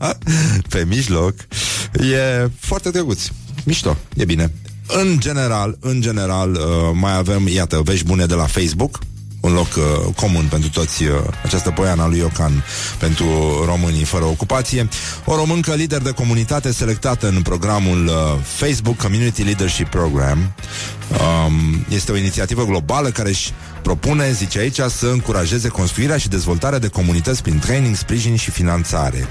pe mijloc. E foarte drăguț. Mișto, e bine. În general, în general, uh, mai avem, iată, vești bune de la Facebook, un loc uh, comun pentru toți uh, această poiană lui Iocan pentru românii fără ocupație. O româncă lider de comunitate selectată în programul uh, Facebook Community Leadership Program. Um, este o inițiativă globală care își propune, zice aici, să încurajeze construirea și dezvoltarea de comunități prin training, sprijin și finanțare.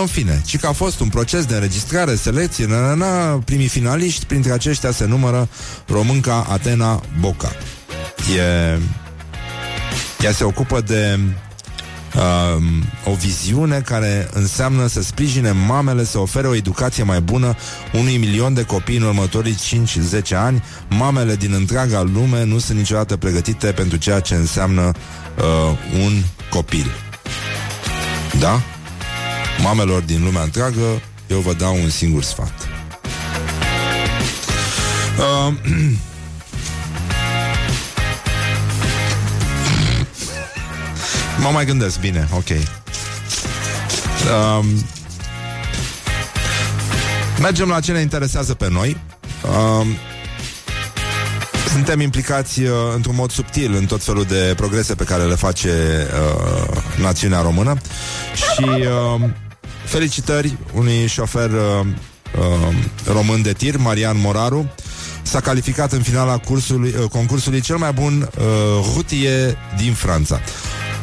În fine, ci că a fost un proces de înregistrare, selecție, na, na, na, primii finaliști, printre aceștia se numără românca Atena Boca. E... Ea se ocupă de uh, o viziune care înseamnă să sprijine mamele să ofere o educație mai bună unui milion de copii în următorii 5-10 ani. Mamele din întreaga lume nu sunt niciodată pregătite pentru ceea ce înseamnă uh, un copil. Da? Mamelor din lumea întreagă, eu vă dau un singur sfat. Uh, Mă mai gândesc, bine, ok. Um, mergem la ce ne interesează pe noi. Um, suntem implicați uh, într-un mod subtil în tot felul de progrese pe care le face uh, națiunea română și uh, felicitări unui șofer uh, uh, român de tir, Marian Moraru, s-a calificat în finala cursului, uh, concursului cel mai bun uh, rutier din Franța.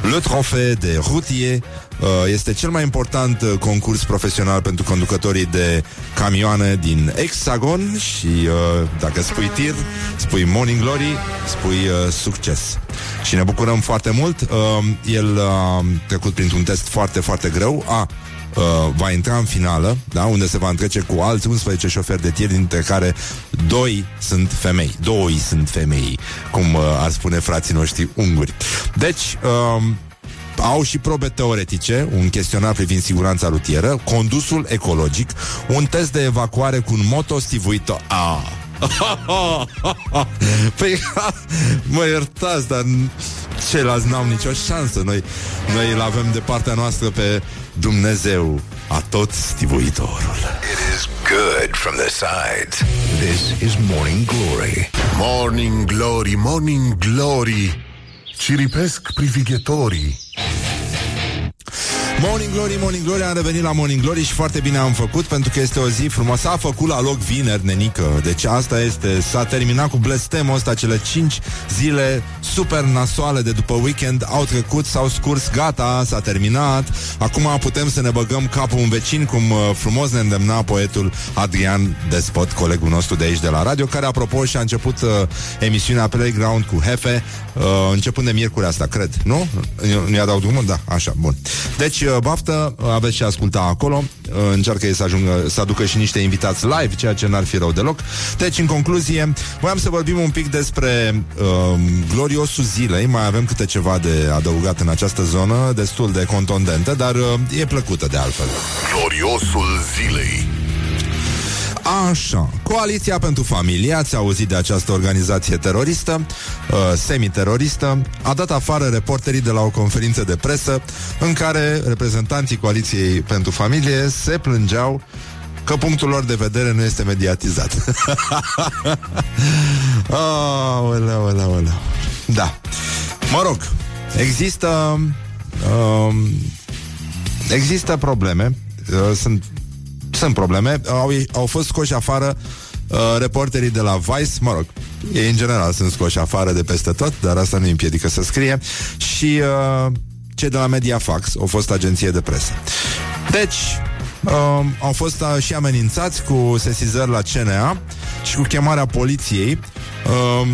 Le Trophée de Routier uh, este cel mai important uh, concurs profesional pentru conducătorii de camioane din Hexagon și uh, dacă spui tir, spui Morning Glory, spui succes. Și ne bucurăm foarte mult. El a trecut printr-un test foarte, foarte greu. A, uh, va intra în finală, da, unde se va întrece cu alți 11 șoferi de tir, dintre care doi sunt femei. Doi sunt femei, cum uh, ar spune frații noștri unguri. Deci, uh, au și probe teoretice, un chestionar privind siguranța rutieră, condusul ecologic, un test de evacuare cu un moto stivuitor. Ah! păi, mă iertați, dar ceilalți n-au nicio șansă. Noi, noi îl avem de partea noastră pe Dumnezeu, a tot stivuitorul. It is good from the sides. This is Morning Glory. Morning Glory, Morning Glory. Ciripesc privighetorii. Morning Glory, Morning Glory, am revenit la Morning Glory și foarte bine am făcut pentru că este o zi frumoasă. A făcut la loc vineri, nenică. Deci asta este, s-a terminat cu blestemul ăsta, cele 5 zile super nasoale de după weekend au trecut, s-au scurs, gata, s-a terminat. Acum putem să ne băgăm capul în vecin, cum uh, frumos ne îndemna poetul Adrian Despot, colegul nostru de aici de la radio, care apropo și-a început uh, emisiunea Playground cu Hefe, uh, începând de miercuri asta, cred, nu? Nu i-a dat drumul? Da, așa, bun. Deci, uh, baftă, aveți și asculta acolo uh, Încearcă ei să ajungă Să aducă și niște invitați live Ceea ce n-ar fi rău deloc Deci, în concluzie, voiam să vorbim un pic despre uh, gloriosul zilei Mai avem câte ceva de adăugat în această zonă Destul de contondentă Dar uh, e plăcută de altfel Gloriosul zilei Așa, Coaliția pentru Familie, ați auzit de această organizație teroristă, uh, semiteroristă, a dat afară reporterii de la o conferință de presă în care reprezentanții Coaliției pentru Familie se plângeau că punctul lor de vedere nu este mediatizat. aoleu, aoleu, aoleu. Da. Mă rog, există um, există probleme, uh, sunt sunt probleme. Au, au fost scoși afară uh, reporterii de la Vice, mă rog, ei în general sunt scoși afară de peste tot, dar asta nu îi împiedică să scrie. Și uh, cei de la Mediafax, au fost agenție de presă. Deci, uh, au fost uh, și amenințați cu sesizări la CNA și cu chemarea poliției. Uh,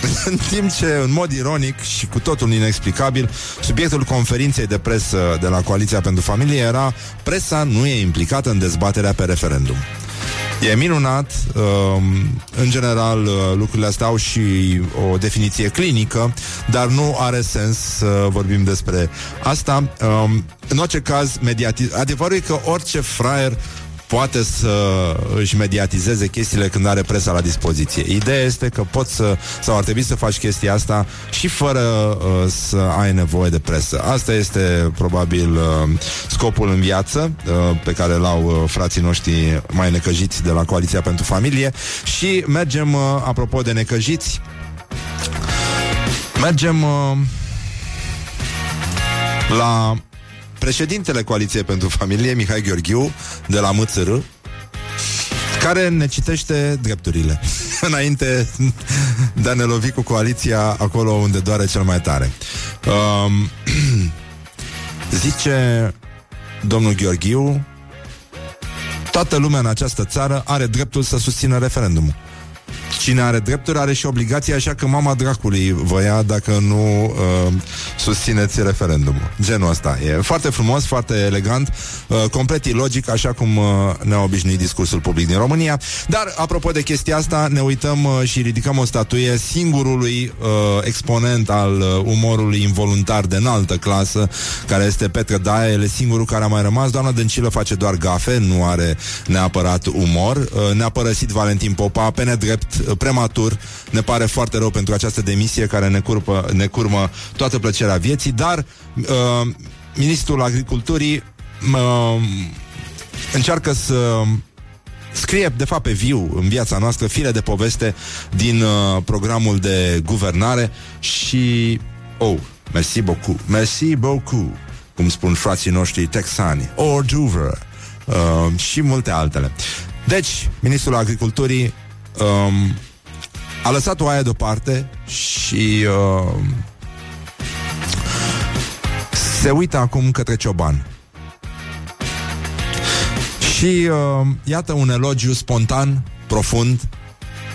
în timp ce, în mod ironic și cu totul inexplicabil, subiectul conferinței de presă de la Coaliția pentru Familie era presa nu e implicată în dezbaterea pe referendum. E minunat, um, în general uh, lucrurile astea au și o definiție clinică, dar nu are sens să vorbim despre asta. Um, în orice caz, mediati- adevărul e că orice fraier poate să își mediatizeze chestiile când are presa la dispoziție. Ideea este că poți să, sau ar trebui să faci chestia asta și fără uh, să ai nevoie de presă. Asta este probabil uh, scopul în viață uh, pe care l-au uh, frații noștri mai necăjiți de la Coaliția pentru Familie și mergem, uh, apropo de necăjiți, mergem uh, la președintele Coaliției pentru Familie, Mihai Gheorghiu, de la MЦR, care ne citește drepturile înainte de a ne lovi cu coaliția acolo unde doare cel mai tare. Um, zice domnul Gheorghiu, toată lumea în această țară are dreptul să susțină referendumul. Cine are drepturi are și obligații, așa că mama dracului vă ia dacă nu uh, susțineți referendumul. Genul ăsta. E foarte frumos, foarte elegant, uh, complet ilogic, așa cum uh, ne-a obișnuit discursul public din România. Dar, apropo de chestia asta, ne uităm uh, și ridicăm o statuie singurului uh, exponent al uh, umorului involuntar de înaltă clasă, care este Petre Daia. El e singurul care a mai rămas. Doamna Dăncilă face doar gafe, nu are neapărat umor. Uh, ne-a părăsit Valentin Popa pe nedrept prematur. Ne pare foarte rău pentru această demisie care ne, curpă, ne curmă toată plăcerea vieții, dar uh, Ministrul Agriculturii uh, încearcă să scrie, de fapt, pe viu în viața noastră file de poveste din uh, programul de guvernare și... Oh, merci beaucoup, merci beaucoup, cum spun frații noștri texani, Orduver uh, și multe altele. Deci, Ministrul Agriculturii um, a lăsat oaia deoparte și uh, se uită acum către cioban. Și uh, iată un elogiu spontan, profund,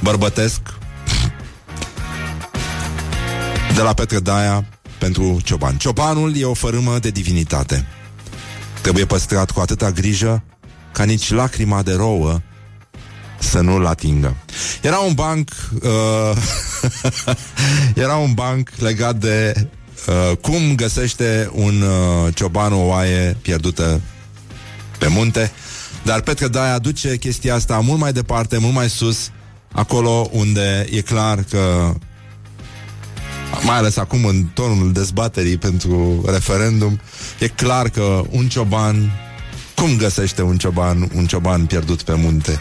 bărbătesc, de la Petre Daia pentru cioban. Ciobanul e o fărâmă de divinitate. Trebuie păstrat cu atâta grijă ca nici lacrima de rouă să nu-l atingă. Era un banc uh, era un banc legat de uh, cum găsește un uh, cioban o oaie pierdută pe munte, dar Petre Daia aduce chestia asta mult mai departe, mult mai sus, acolo unde e clar că mai ales acum în tonul dezbaterii pentru referendum, e clar că un cioban cum găsește un cioban un cioban pierdut pe munte?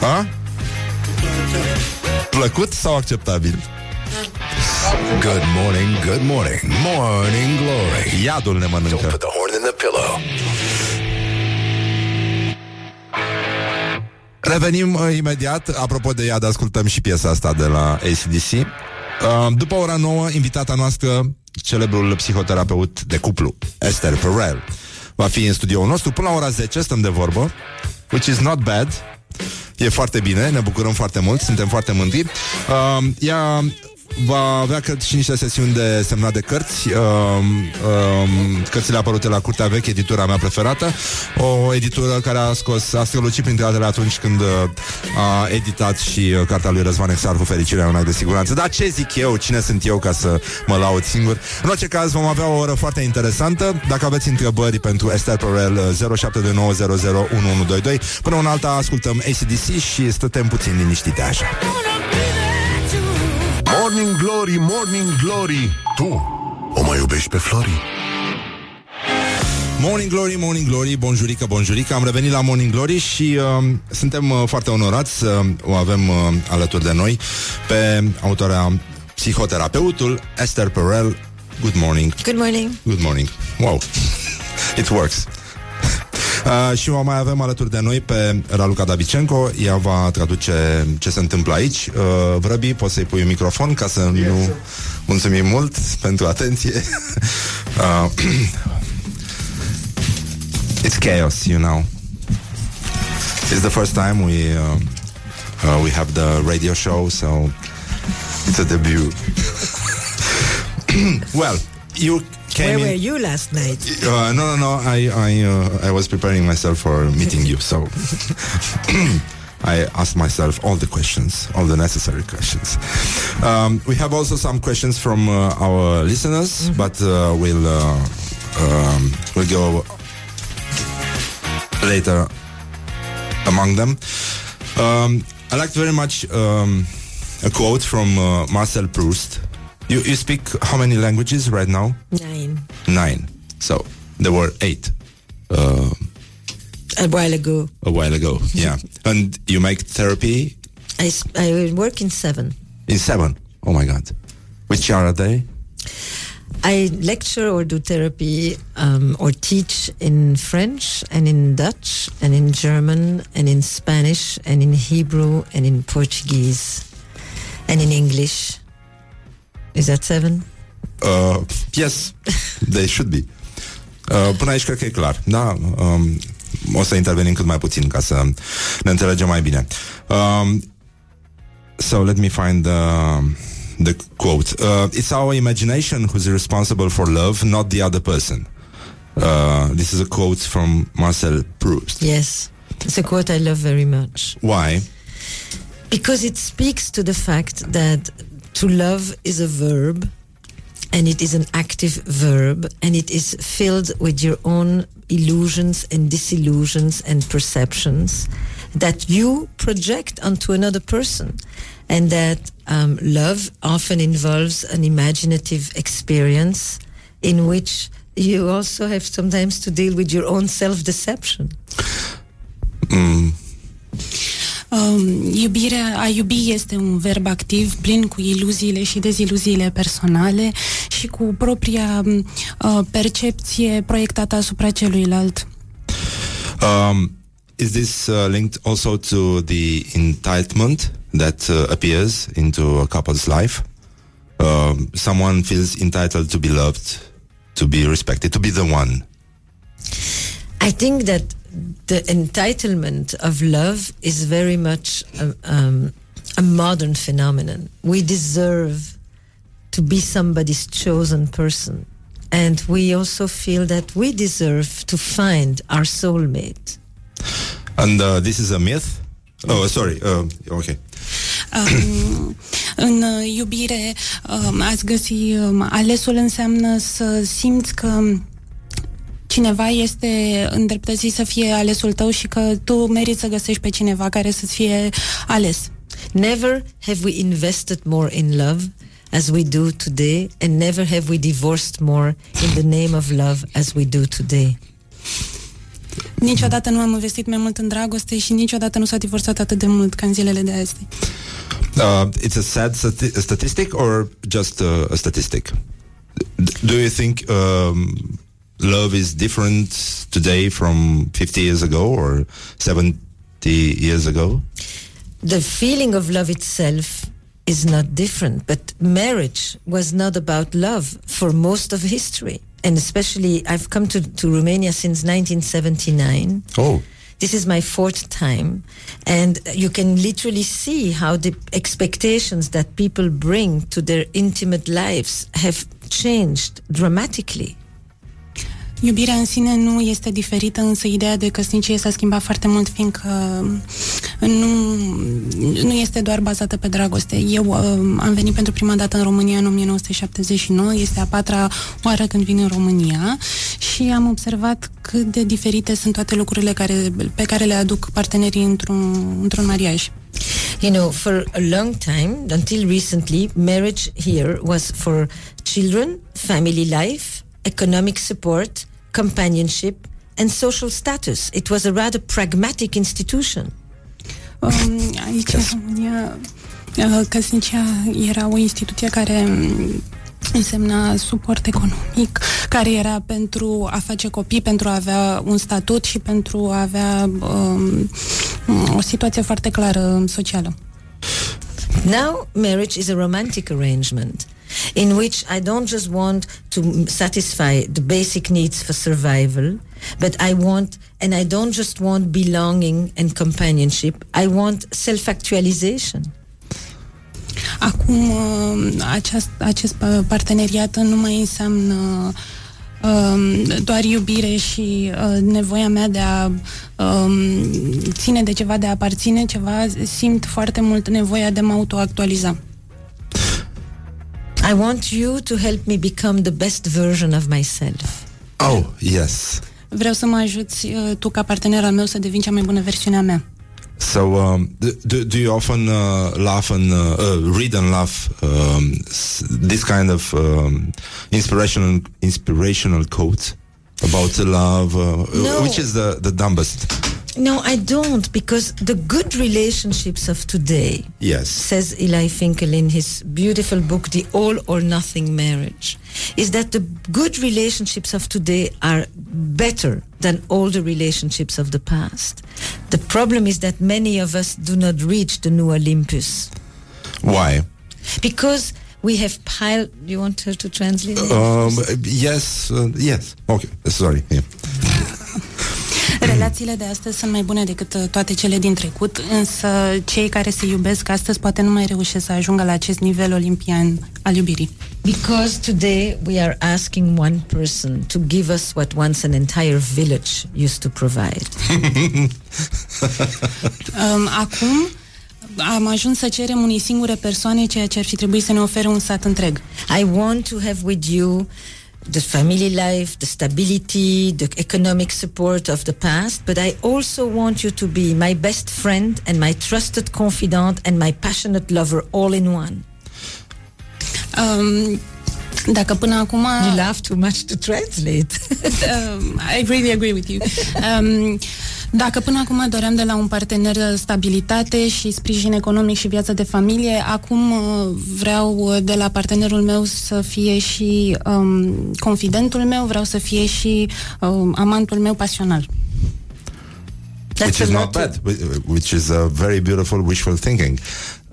A? Plăcut sau acceptabil? Good morning, good morning, morning glory. Iadul ne Don't mănâncă. put the horn in the pillow. Revenim uh, imediat. Apropo de iad, ascultăm și piesa asta de la ACDC. Uh, după ora 9, invitata noastră, celebrul psihoterapeut de cuplu, Esther Perel, va fi în studioul nostru. Până la ora 10 stăm de vorbă, which is not bad. E foarte bine, ne bucurăm foarte mult, suntem foarte mândri. Uh, ea va avea, cred, și niște sesiuni de semnat de cărți. Uh, uh, cărțile apărute la Curtea Veche, editura mea preferată. O editură care a scos, a strălucit printre altele atunci când uh, a editat și uh, cartea lui Răzvan Exarhu, Fericirea un act de siguranță. Dar ce zic eu? Cine sunt eu ca să mă laud singur? În orice caz, vom avea o oră foarte interesantă. Dacă aveți întrebări pentru Esther Perel, 0729001122. Până un alta ascultăm ACDC și stătem puțin liniștite așa. Morning Glory, Morning Glory Tu o mai iubești pe Flori? Morning Glory, Morning Glory, bonjurică, bonjurică Am revenit la Morning Glory și uh, suntem uh, foarte onorați să uh, o avem uh, alături de noi pe autoarea psihoterapeutul Esther Perel. Good morning. Good morning. Good morning. Wow. It works. Uh, și o mai avem alături de noi pe Raluca Davicenco. Ea va traduce ce se întâmplă aici. Uh, Vrăbi, poți să-i pui un microfon Ca să yes. nu mulțumim mult Pentru atenție. Uh, It's chaos, you know. It's the first time we uh, uh, We have the radio show So It's a debut. Well, you Where in, were you last night? Uh, no, no, no. I I uh, I was preparing myself for meeting you, so I asked myself all the questions, all the necessary questions. Um, we have also some questions from uh, our listeners, mm-hmm. but uh, we'll uh, um, we'll go later among them. Um, I liked very much um, a quote from uh, Marcel Proust you, you speak how many languages right now? Nine. Nine. So there were eight. Uh, a while ago. A while ago, yeah. and you make therapy? I, I work in seven. In seven? Oh my God. Which are they? I lecture or do therapy um, or teach in French and in Dutch and in German and in Spanish and in Hebrew and in Portuguese and in English Is that seven? Uh, yes, they should be. Uh, până aici cred că e clar. Da, um, o să intervenim cât mai puțin ca să ne înțelegem mai bine. Um, so let me find the, the quote. Uh, it's our imagination who's responsible for love, not the other person. Uh, this is a quote from Marcel Proust. Yes, it's a quote I love very much. Why? Because it speaks to the fact that to love is a verb and it is an active verb and it is filled with your own illusions and disillusions and perceptions that you project onto another person and that um, love often involves an imaginative experience in which you also have sometimes to deal with your own self-deception mm. Um, iubirea, a iubi este un verb activ, plin cu iluziile și deziluziile personale și cu propria um, uh, percepție proiectată asupra celuilalt. Um, is this uh, linked also to the entitlement that uh, appears into a couple's life? Uh, someone feels entitled to be loved, to be respected, to be the one. I think that the entitlement of love is very much a, um, a modern phenomenon. We deserve to be somebody's chosen person. And we also feel that we deserve to find our soulmate. And uh, this is a myth? Oh, sorry. Uh, okay. Um, în iubire, um, ați găsi um, alesul înseamnă să simți că cineva este îndreptățit să fie alesul tău și că tu meriți să găsești pe cineva care să-ți fie ales. Never have we invested more in love as we do today and never have we divorced more in the name of love as we do today. Niciodată nu am investit mai mult în dragoste și niciodată nu s-a divorțat atât de mult ca în zilele de azi. Uh, it's a sad stati- statistic or just uh, a statistic? Do you think um, love is different today from 50 years ago or 70 years ago? The feeling of love itself is not different, but marriage was not about love for most of history. And especially, I've come to, to Romania since 1979. Oh. This is my fourth time. And you can literally see how the expectations that people bring to their intimate lives have changed dramatically. Iubirea în sine nu este diferită, însă ideea de căsnicie s-a schimbat foarte mult, fiindcă nu, nu este doar bazată pe dragoste. Eu uh, am venit pentru prima dată în România în 1979, este a patra oară când vin în România și am observat cât de diferite sunt toate lucrurile care, pe care le aduc partenerii într-un, într-un mariaj. You know, for a long time, until recently, marriage here was for children, family life, economic support, companionship, and social status. It was a rather pragmatic institution. Um, aici, în România, uh, căsnicia era o instituție care um, însemna suport economic, care era pentru a face copii, pentru a avea un statut și pentru a avea um, o situație foarte clară socială. Now, marriage is a romantic arrangement in which I don't just want to satisfy the basic needs for survival, but I want, and I don't just want belonging and companionship, I want self actualization. Acum, uh, aceast, acest parteneriat nu mai înseamnă um, doar iubire și uh, nevoia mea de a um, ține de ceva, de a aparține ceva, simt foarte mult nevoia de a mă autoactualiza. I want you to help me become the best version of myself. Oh, yes. Vreau să mă ajuți uh, tu ca partener al meu să devin cea mai bună versiune a mea. So, um, do, do you often uh, laugh and uh, uh, read and laugh um, this kind of um, inspirational inspirational quotes about love, uh, No. which is the the dumbest? No, I don't, because the good relationships of today, Yes. says Eli Finkel in his beautiful book, The All or Nothing Marriage, is that the good relationships of today are better than all the relationships of the past. The problem is that many of us do not reach the new Olympus Why? because we have piled. You want her to translate? Um, yes, uh, yes. Okay, sorry. Yeah. Relațiile de astăzi sunt mai bune decât uh, toate cele din trecut, însă cei care se iubesc astăzi poate nu mai reușesc să ajungă la acest nivel olimpian al iubirii. Because today we are asking one person to give us what once an entire village used to provide. Um, acum am ajuns să cerem unei singure persoane ceea ce ar fi trebuit să ne ofere un sat întreg. I want to have with you the family life, the stability, the economic support of the past, but I also want you to be my best friend and my trusted confidant and my passionate lover all in one. Um, dacă până acum... You laugh too much to translate. um, I really agree with you. Um, dacă până acum doream de la un partener stabilitate și sprijin economic și viață de familie, acum uh, vreau uh, de la partenerul meu să fie și um, confidentul meu, vreau să fie și um, amantul meu pasional. That's which a is not lot bad, whi- which is a very beautiful wishful thinking.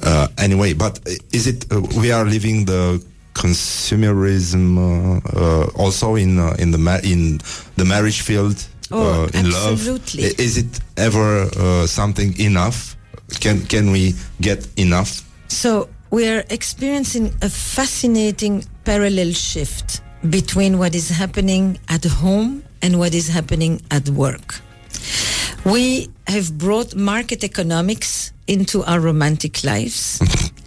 Uh, anyway, but is it uh, we are living the consumerism uh, uh, also in uh, in the ma- in the marriage field Oh, uh, in absolutely. love? Is it ever uh, something enough? Can can we get enough? So we are experiencing a fascinating parallel shift between what is happening at home and what is happening at work. We have brought market economics into our romantic lives,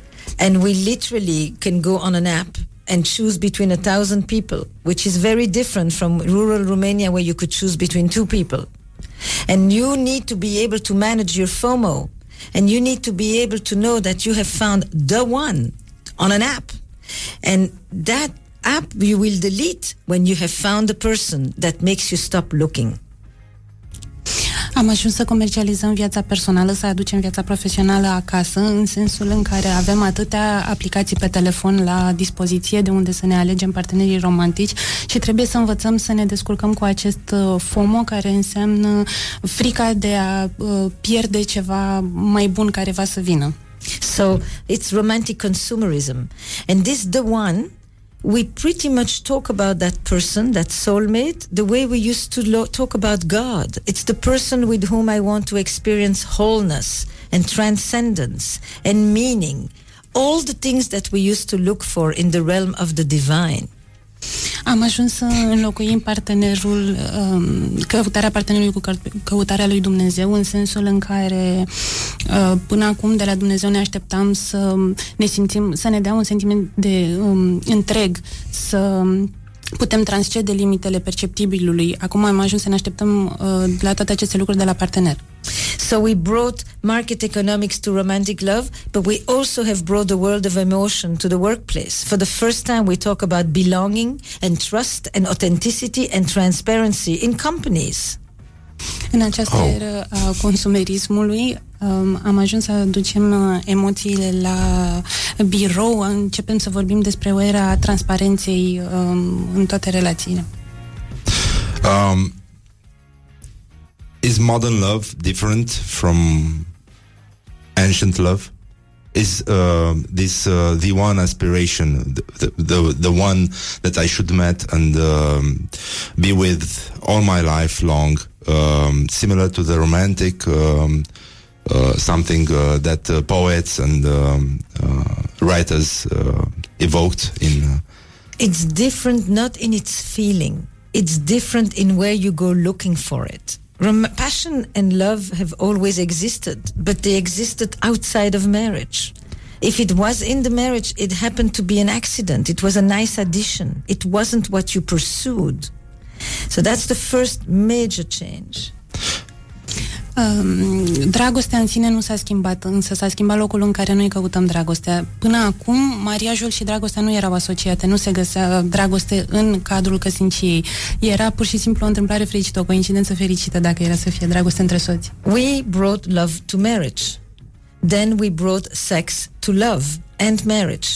and we literally can go on an app and choose between a thousand people, which is very different from rural Romania where you could choose between two people. And you need to be able to manage your FOMO. And you need to be able to know that you have found the one on an app. And that app you will delete when you have found the person that makes you stop looking. Am ajuns să comercializăm viața personală, să aducem viața profesională acasă, în sensul în care avem atâtea aplicații pe telefon la dispoziție de unde să ne alegem partenerii romantici și trebuie să învățăm să ne descurcăm cu acest uh, FOMO care înseamnă frica de a uh, pierde ceva mai bun care va să vină. So it's romantic consumerism. And this the one we pretty much talk about that person, that soulmate, the way we used to lo- talk about God. It's the person with whom I want to experience wholeness and transcendence and meaning. All the things that we used to look for in the realm of the divine. Am ajuns să înlocuim partenerul, um, căutarea partenerului cu căutarea lui Dumnezeu, în sensul în care uh, până acum de la Dumnezeu ne așteptam să ne simțim, să ne dea un sentiment de um, întreg, să putem transcede limitele perceptibilului. Acum am ajuns să ne așteptăm uh, la toate aceste lucruri de la partener. So we brought market economics to romantic love, but we also have brought the world of emotion to the workplace. For the first time, we talk about belonging and trust and authenticity and transparency in companies. În această oh. eră a consumerismului um, am ajuns să aducem uh, emoțiile la birou, începem să vorbim despre o era a transparenței um, în toate relațiile. Um, is modern love different from ancient love? Is uh, this uh, the one aspiration, the, the the one that I should met and um, be with all my life long? Um, similar to the romantic, um, uh, something uh, that uh, poets and um, uh, writers evoked in. it's different, not in its feeling. It's different in where you go looking for it. Passion and love have always existed, but they existed outside of marriage. If it was in the marriage, it happened to be an accident. It was a nice addition. It wasn't what you pursued. So that's the first major change. Um, dragostea în sine nu s-a schimbat, însă s-a schimbat locul în care noi căutăm dragostea. Până acum, mariajul și dragostea nu erau asociate, nu se găsea dragoste în cadrul căsniciei. Era pur și simplu o întâmplare fericită, o coincidență fericită dacă era să fie dragoste între soți. We brought love to marriage. Then we brought sex to love and marriage.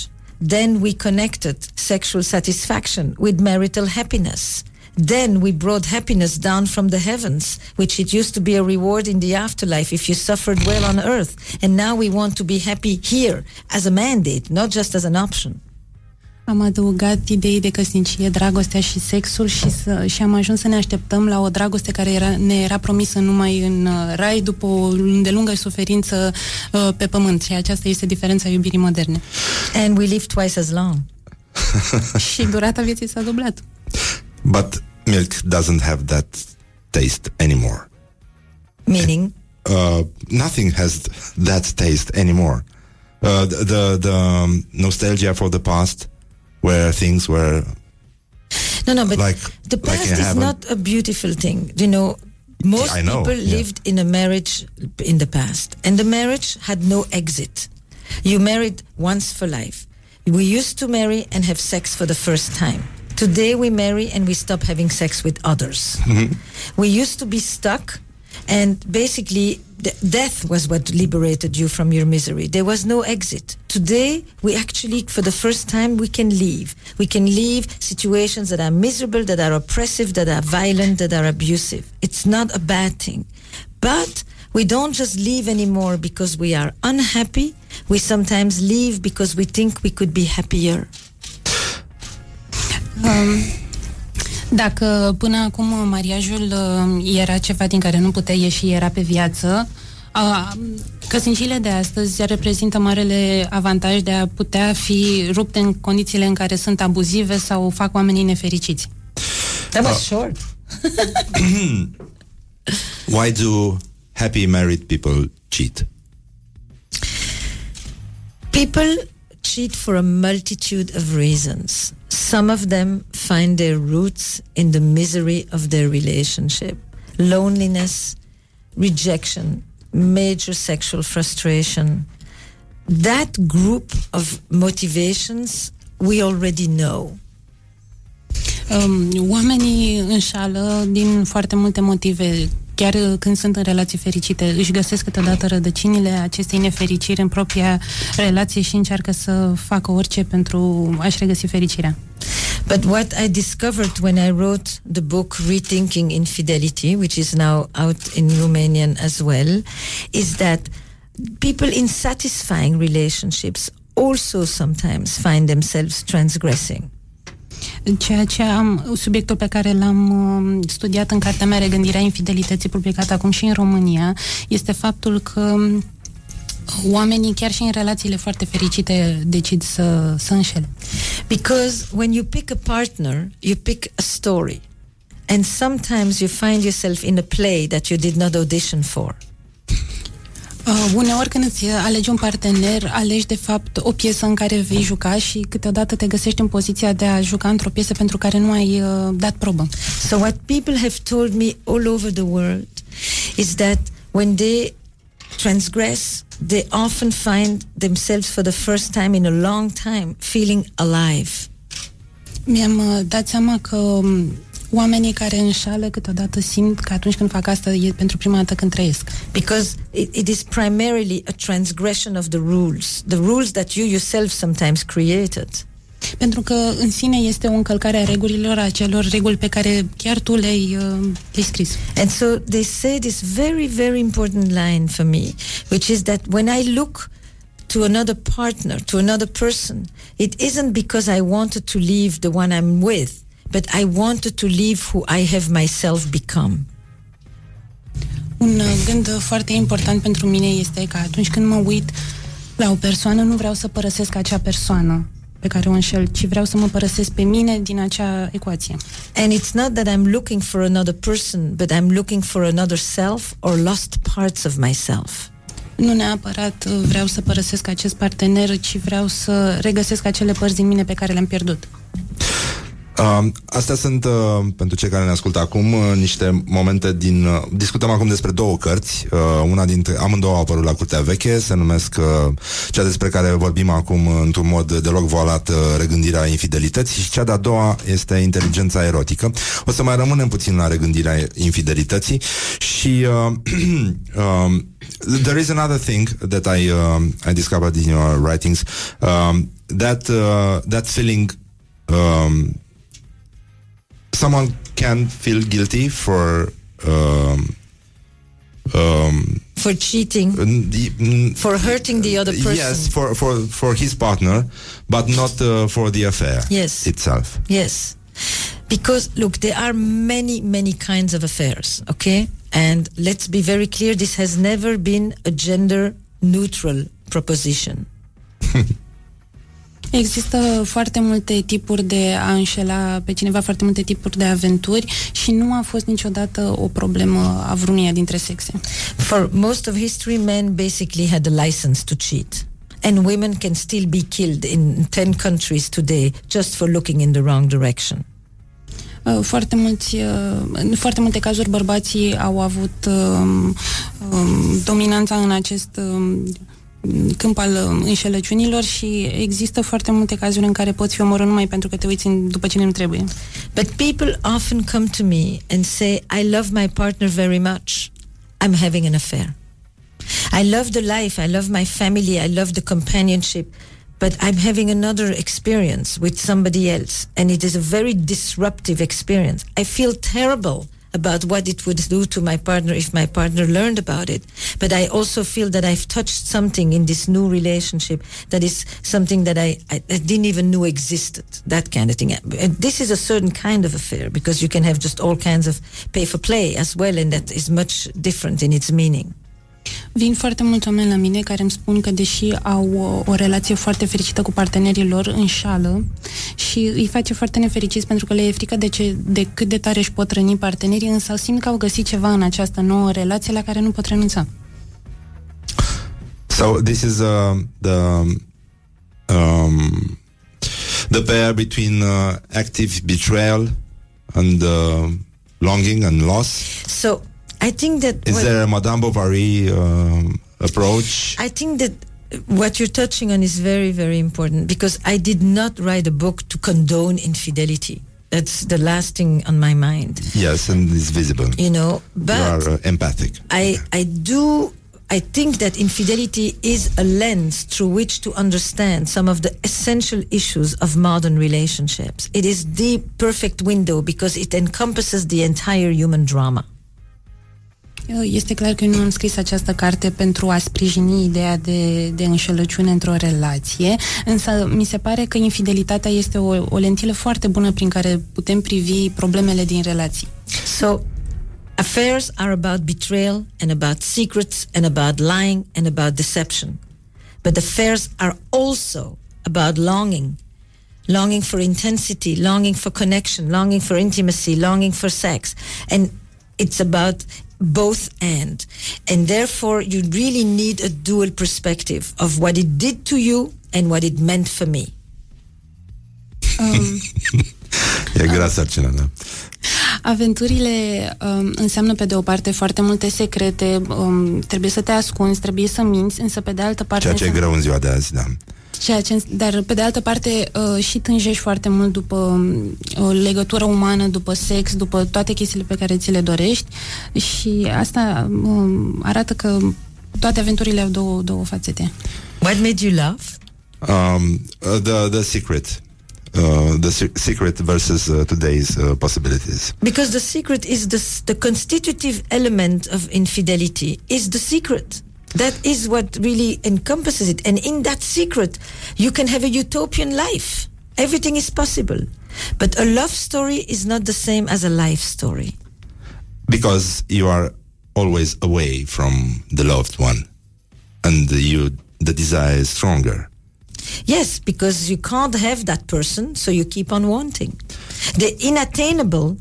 Then we connected sexual satisfaction with marital happiness. Then we brought happiness down from the heavens, which it used to be a reward in the afterlife if you suffered well on earth. And now we want to be happy here as a mandate, not just as an option. Am adăugat idei de căsnicie, dragostea și sexul și, să, și am ajuns să ne așteptăm la o dragoste care era, ne era promisă numai în uh, rai după o îndelungă suferință uh, pe pământ. Și aceasta este diferența iubirii moderne. And we live twice as long. și durata vieții s-a dublat. But milk doesn't have that taste anymore. Meaning? Uh, nothing has that taste anymore. Uh, the the, the um, nostalgia for the past, where things were. No, no, but like, the past like is not a beautiful thing. You know, most know, people yeah. lived in a marriage in the past, and the marriage had no exit. You married once for life. We used to marry and have sex for the first time. Today we marry and we stop having sex with others. Mm-hmm. We used to be stuck and basically death was what liberated you from your misery. There was no exit. Today we actually for the first time we can leave. We can leave situations that are miserable, that are oppressive, that are violent, that are abusive. It's not a bad thing. But we don't just leave anymore because we are unhappy. We sometimes leave because we think we could be happier. Um, dacă până acum mariajul uh, era ceva din care nu putea ieși, era pe viață, uh, căsnicile de astăzi reprezintă marele avantaj de a putea fi rupte în condițiile în care sunt abuzive sau fac oamenii nefericiți. That was uh, short. Why do happy married people cheat? People cheat for a multitude of reasons. Some of them find their roots in the misery of their relationship, loneliness, rejection, major sexual frustration. That group of motivations we already know. Um, oamenii înșală din foarte multe motive chiar uh, când sunt în relații fericite, își găsesc câteodată rădăcinile acestei nefericiri în propria relație și încearcă să facă orice pentru a-și regăsi fericirea. But what I discovered when I wrote the book Rethinking Infidelity, which is now out in Romanian as well, is that people in satisfying relationships also sometimes find themselves transgressing. Ceea ce am, subiectul pe care l-am uh, studiat în cartea mea Regândirea infidelității, publicată acum și în România, este faptul că um, oamenii, chiar și în relațiile foarte fericite, decid să, să înșele. Because when you pick a partner, you pick a story. And sometimes you find yourself in a play that you did not audition for. Uh, uneori când îți alegi un partener, alegi de fapt o piesă în care vei juca și câteodată te găsești în poziția de a juca într-o piesă pentru care nu ai uh, dat probă. So what people have told me all over the world is that when they transgress, they often find themselves for the first time in a long time feeling alive. Mi-am uh, dat seama că um, oamenii care înșală câteodată simt că atunci când fac asta e pentru prima dată când trăiesc. Because it, it is primarily a transgression of the rules, the rules that you yourself sometimes created. Pentru că în sine este o încălcare a regulilor, acelor reguli pe care chiar tu le-ai, uh, le scris. And so they say this very, very important line for me, which is that when I look to another partner, to another person, it isn't because I wanted to leave the one I'm with, but I wanted to leave who I have myself become. Un uh, gând foarte important pentru mine este că atunci când mă uit la o persoană, nu vreau să părăsesc acea persoană pe care o înșel, ci vreau să mă părăsesc pe mine din acea ecuație. And it's not that I'm looking for another person, but I'm looking for another self or lost parts of myself. Nu neapărat uh, vreau să părăsesc acest partener, ci vreau să regăsesc acele părți din mine pe care le-am pierdut. Uh, astea sunt, uh, pentru cei care ne ascultă acum, uh, niște momente din... Uh, discutăm acum despre două cărți. Uh, una dintre... Amândouă au apărut la Curtea Veche, se numesc uh, cea despre care vorbim acum uh, într-un mod deloc voalat, uh, regândirea infidelității și cea de-a doua este inteligența erotică. O să mai rămânem puțin la regândirea infidelității și... Uh, um, there is another thing that I, uh, I discovered in your writings, um, that, uh, that feeling um, someone can feel guilty for um, um, For cheating, the, for hurting the other person. Yes, for, for, for his partner, but not uh, for the affair Yes. itself. Yes. Because, look, there are many, many kinds of affairs, okay? And let's be very clear this has never been a gender neutral proposition. Există foarte multe tipuri de a înșela pe cineva, foarte multe tipuri de aventuri și nu a fost niciodată o problemă a vreunia dintre sexe. For most of history, men basically had a license to cheat. And women can still be killed in 10 countries today just for looking in the wrong direction. Uh, Foarte, mulți, uh, în foarte multe cazuri bărbații au avut um, um, dominanța în acest um, câmp al înșelăciunilor și există foarte multe cazuri în care poți fi omorât numai pentru că te uiți după cine nu trebuie. But people often come to me and say, I love my partner very much. I'm having an affair. I love the life, I love my family, I love the companionship, but I'm having another experience with somebody else, and it is a very disruptive experience. I feel terrible about what it would do to my partner if my partner learned about it. But I also feel that I've touched something in this new relationship that is something that I, I, I didn't even know existed, that kind of thing. And this is a certain kind of affair because you can have just all kinds of pay for play as well, and that is much different in its meaning. Vin foarte mulți oameni la mine care îmi spun că deși au o, o relație foarte fericită cu partenerii lor, înșală și îi face foarte nefericiți pentru că le e frică de, ce, de cât de tare își pot răni partenerii, însă simt că au găsit ceva în această nouă relație la care nu pot renunța. So this is uh, the um, the pair between uh, active betrayal and uh, longing and loss. So I think that Is what- there a Madame Bovary um, approach? I think that what you're touching on is very, very important because I did not write a book to condone infidelity. That's the last thing on my mind, yes, and it's visible. you know. but you are uh, empathic. I, I do, I think that infidelity is a lens through which to understand some of the essential issues of modern relationships. It is the perfect window because it encompasses the entire human drama. Este clar că eu nu am scris această carte pentru a sprijini ideea de, de înșelăciune într-o relație, însă mi se pare că infidelitatea este o, o lentilă foarte bună prin care putem privi problemele din relații. So, affairs are about betrayal and about secrets and about lying and about deception. But affairs are also about longing. Longing for intensity, longing for connection, longing for intimacy, longing for sex. And it's about both and. And therefore, you really need a dual perspective of what it did to you and what it meant for me. Um, e grea sarcina, da. Aventurile um, înseamnă pe de o parte foarte multe secrete, um, trebuie să te ascunzi, trebuie să minți, însă pe de altă parte... Ceea ce e greu în ziua de azi, da. Ceea ce, dar pe de altă parte uh, și tânjești foarte mult după um, o legătură umană, după sex, după toate chestiile pe care ți le dorești și asta um, arată că toate aventurile au două, două fațete. What made you laugh? Um, uh, the, the secret. Uh, the secret versus uh, today's uh, possibilities. Because the secret is the, the constitutive element of infidelity is the secret. That is what really encompasses it. And in that secret, you can have a utopian life. Everything is possible. But a love story is not the same as a life story. Because you are always away from the loved one. And you, the desire is stronger. Yes, because you can't have that person, so you keep on wanting. The inattainable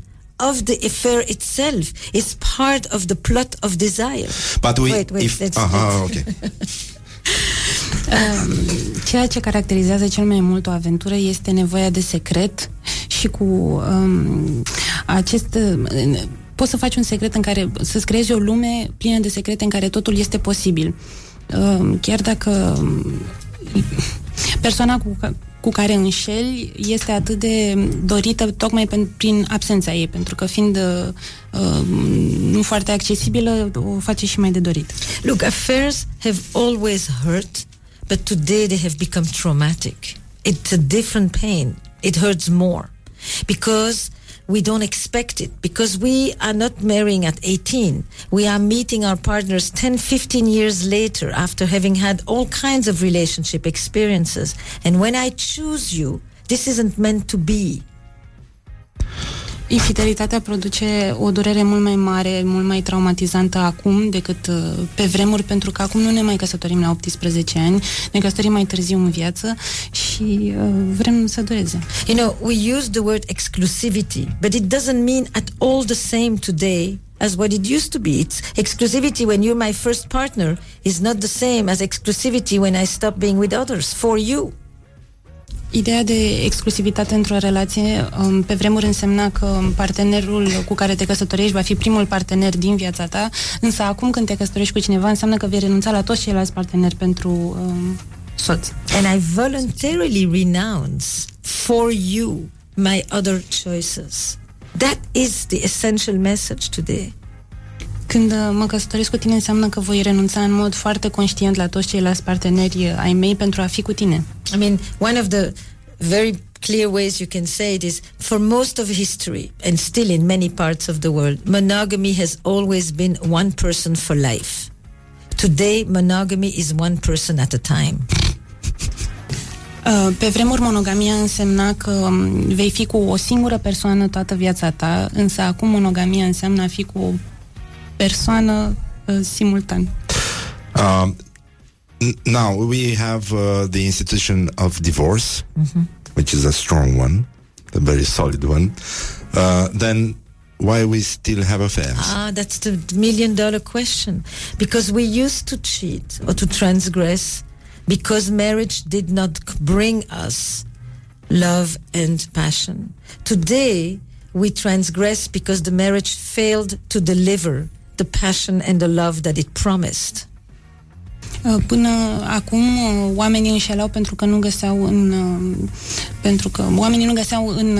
of the affair itself is part of the plot of desire. But we, wait, wait, if, uh-huh, okay. um, ceea ce caracterizează cel mai mult o aventură este nevoia de secret și cu um, acest uh, poți să faci un secret în care să-ți creezi o lume plină de secrete în care totul este posibil. Um, chiar dacă persoana cu, cu care înșeli este atât de dorită tocmai pen, prin absența ei, pentru că fiind uh, nu foarte accesibilă, o face și mai de dorit. Look, affairs have always hurt, but today they have become traumatic. It's a different pain. It hurts more because we don't expect it because we are not marrying at 18. We are meeting our partners 10, 15 years later after having had all kinds of relationship experiences. And when I choose you, this isn't meant to be. Infidelitatea produce o durere mult mai mare, mult mai traumatizantă acum decât uh, pe vremuri, pentru că acum nu ne mai căsătorim la 18 ani, ne căsătorim mai târziu în viață și uh, vrem să dureze. You know, we use the word exclusivity, but it doesn't mean at all the same today as what it used to be. It's exclusivity when you're my first partner is not the same as exclusivity when I stop being with others for you. Ideea de exclusivitate într-o relație um, pe vremuri însemna că partenerul cu care te căsătorești va fi primul partener din viața ta, însă acum când te căsătorești cu cineva înseamnă că vei renunța la toți ceilalți parteneri pentru um, soț. And I voluntarily renounce for you my other choices. That is the essential message today. Când uh, mă căsătoresc cu tine înseamnă că voi renunța în mod foarte conștient la toți ceilalți parteneri uh, ai mei pentru a fi cu tine. I mean, one of the very clear ways you can say it is for most of history and still in many parts of the world, monogamy has always been one person for life. Today, monogamy is one person at a time. Uh, pe vremuri, monogamia însemna că um, vei fi cu o singură persoană toată viața ta, însă acum monogamia înseamnă a fi cu o persoană uh, simultan. Uh, now we have uh, the institution of divorce, mm-hmm. which is a strong one, a very solid one. Uh, then why we still have affairs? Ah, that's the million dollar question. Because we used to cheat or to transgress because marriage did not bring us love and passion. Today, we transgress because the marriage failed to deliver the passion and the love that it promised. Uh, până acum uh, oamenii înșelau pentru că nu găseau în uh, pentru că oamenii nu găseau în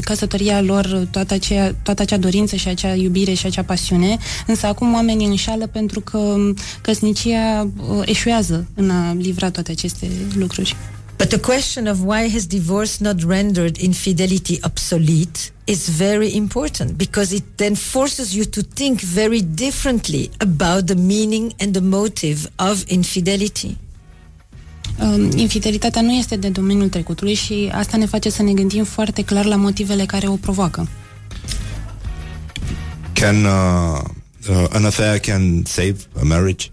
căsătoria lor toată, aceea, toată acea dorință și acea iubire și acea pasiune, însă acum oamenii înșală pentru că căsnicia eșuează în a livra toate aceste lucruri. But the question of why has divorce not rendered infidelity obsolete is very important because it then forces you to think very differently about the meaning and the motive of infidelity. Um, infidelitatea nu este de domeniul trecutului și asta ne face să ne gândim foarte clar la motivele care o provoacă. Can uh, uh, an affair can save a marriage?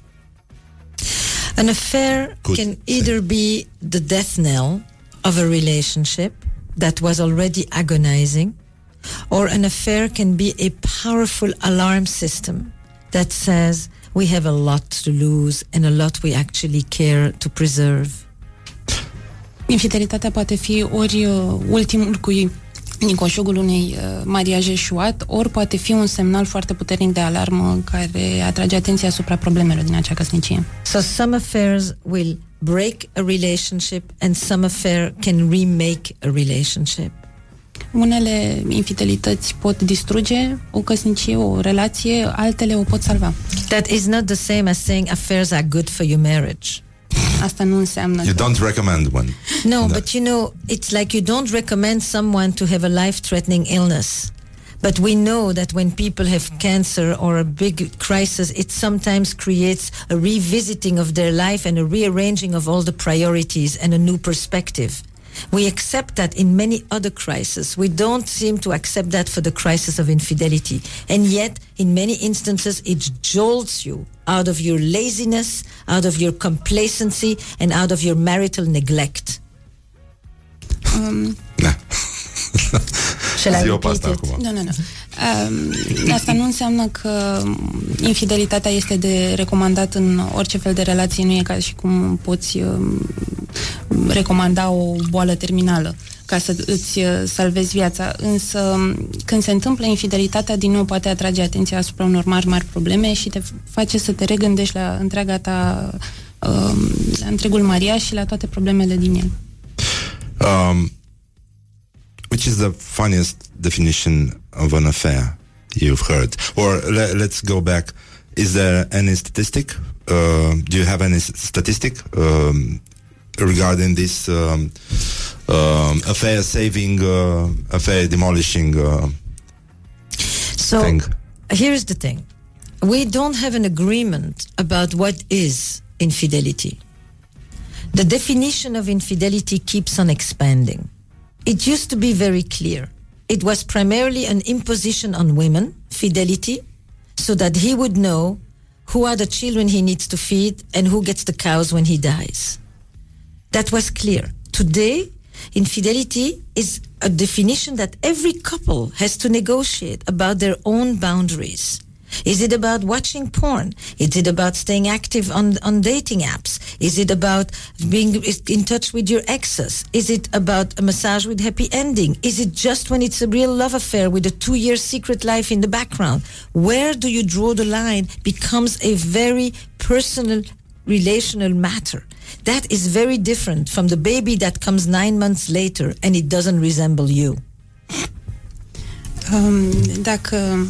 An affair Could can say. either be the death knell of a relationship that was already agonizing, or an affair can be a powerful alarm system that says we have a lot to lose and a lot we actually care to preserve. Infidelitatea poate fi ori ultimul cui din coșugul unei uh, mariaje eșuat, ori poate fi un semnal foarte puternic de alarmă care atrage atenția asupra problemelor din acea căsnicie. So some affairs will break a relationship and some affair can remake a relationship. Unele infidelități pot distruge o căsnicie, o relație, altele o pot salva. That is not the same as saying affairs are good for your marriage. Asta nu înseamnă You că don't recommend one. No, Da. but you know, it's like you don't recommend someone to have a life threatening illness. But we know that when people have cancer or a big crisis, it sometimes creates a revisiting of their life and a rearranging of all the priorities and a new perspective. We accept that in many other crises. We don't seem to accept that for the crisis of infidelity. And yet, in many instances, it jolts you out of your laziness, out of your complacency, and out of your marital neglect. um, Da. Shall I Zi-o repeat pe asta it? acum. Nu, nu, nu. Um, asta nu înseamnă că infidelitatea este de recomandat în orice fel de relație. Nu e ca și cum poți um, recomanda o boală terminală ca să îți uh, salvezi viața. Însă, um, când se întâmplă infidelitatea, din nou poate atrage atenția asupra unor mari, mari probleme și te face să te regândești la întreaga ta, um, la întregul Maria și la toate problemele din el. Um, which is the funniest definition of an affair you've heard? Or le- let's go back. Is there any statistic? Uh, do you have any s- statistic um, regarding this um, um, affair saving, uh, affair demolishing uh, So thing? here's the thing. We don't have an agreement about what is infidelity. The definition of infidelity keeps on expanding. It used to be very clear. It was primarily an imposition on women, fidelity, so that he would know who are the children he needs to feed and who gets the cows when he dies. That was clear. Today, infidelity is a definition that every couple has to negotiate about their own boundaries. Is it about watching porn? Is it about staying active on, on dating apps? Is it about being in touch with your exes? Is it about a massage with happy ending? Is it just when it's a real love affair with a two year secret life in the background? Where do you draw the line becomes a very personal relational matter. That is very different from the baby that comes nine months later and it doesn't resemble you. Um, dacă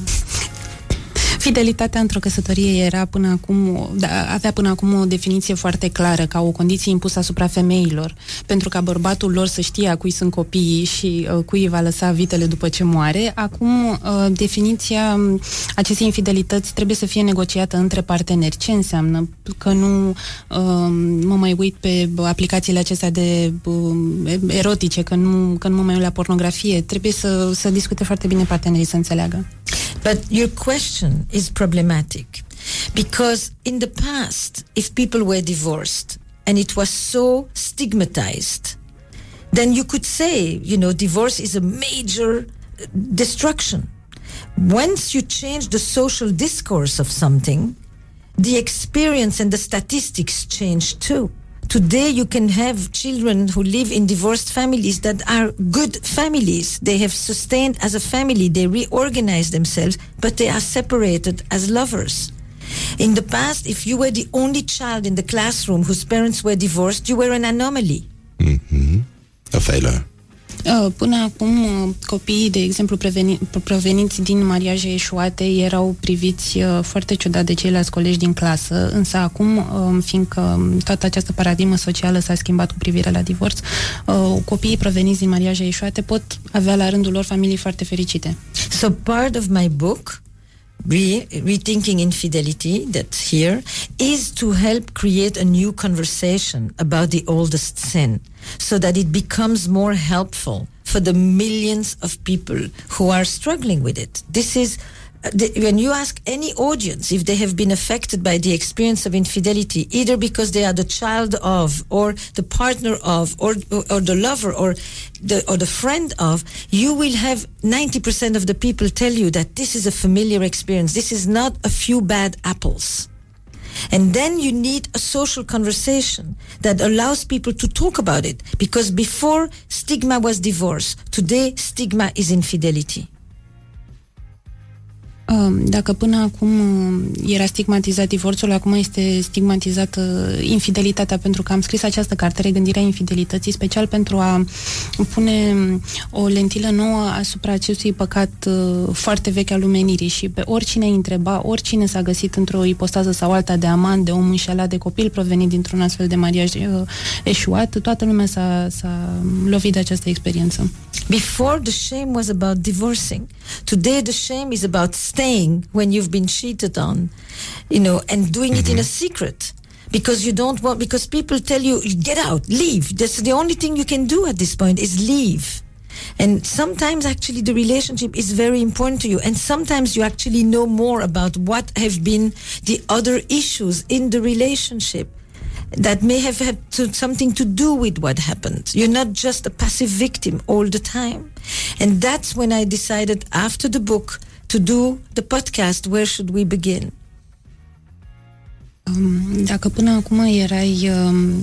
fidelitatea într-o căsătorie era până acum, da, avea până acum o definiție foarte clară, ca o condiție impusă asupra femeilor, pentru ca bărbatul lor să știe a cui sunt copiii și uh, cui îi va lăsa vitele după ce moare, acum uh, definiția um, acestei infidelități trebuie să fie negociată între parteneri. Ce înseamnă? Că nu uh, mă mai uit pe aplicațiile acestea de uh, erotice, că nu, că nu mă mai uit la pornografie. Trebuie să, să discute foarte bine partenerii să înțeleagă. But your question is problematic because in the past, if people were divorced and it was so stigmatized, then you could say, you know, divorce is a major uh, destruction. Once you change the social discourse of something, the experience and the statistics change too. Today, you can have children who live in divorced families that are good families. They have sustained as a family, they reorganize themselves, but they are separated as lovers. In the past, if you were the only child in the classroom whose parents were divorced, you were an anomaly. Mm-hmm. A failure. Uh, până acum, uh, copiii, de exemplu, preveni, proveniți din mariaje eșuate, erau priviți uh, foarte ciudat de ceilalți colegi din clasă, însă acum, fiindcă toată această paradigmă socială s-a schimbat cu privire la divorț, copiii proveniți din mariaje eșuate pot avea la rândul lor familii foarte fericite. So part of my book re- rethinking infidelity that's here is to help create a new conversation about the oldest sin so that it becomes more helpful for the millions of people who are struggling with it. This is when you ask any audience if they have been affected by the experience of infidelity, either because they are the child of, or the partner of, or, or, the lover, or the, or the friend of, you will have 90% of the people tell you that this is a familiar experience. This is not a few bad apples. And then you need a social conversation that allows people to talk about it. Because before, stigma was divorce. Today, stigma is infidelity. Dacă până acum uh, era stigmatizat divorțul, acum este stigmatizată infidelitatea, pentru că am scris această carte, Regândirea infidelității, special pentru a pune um, o lentilă nouă asupra acestui păcat uh, foarte vechi al lumenirii și pe oricine îi întreba, oricine s-a găsit într-o ipostază sau alta de amant, de om înșelat, de copil provenit dintr-un astfel de mariaj uh, eșuat, toată lumea s-a, s-a lovit de această experiență. Before the shame was about divorcing. Today the shame is about staying when you've been cheated on, you know, and doing mm-hmm. it in a mm-hmm. secret because you don't want because people tell you get out leave that's the only thing you can do at this point is leave and sometimes actually the relationship is very important to you and sometimes you actually know more about what have been the other issues in the relationship that may have had to, something to do with what happened. You're not just a passive victim all the time. And that's when I decided after the book to do the podcast, Where Should We Begin? Um, dacă până acum erai um,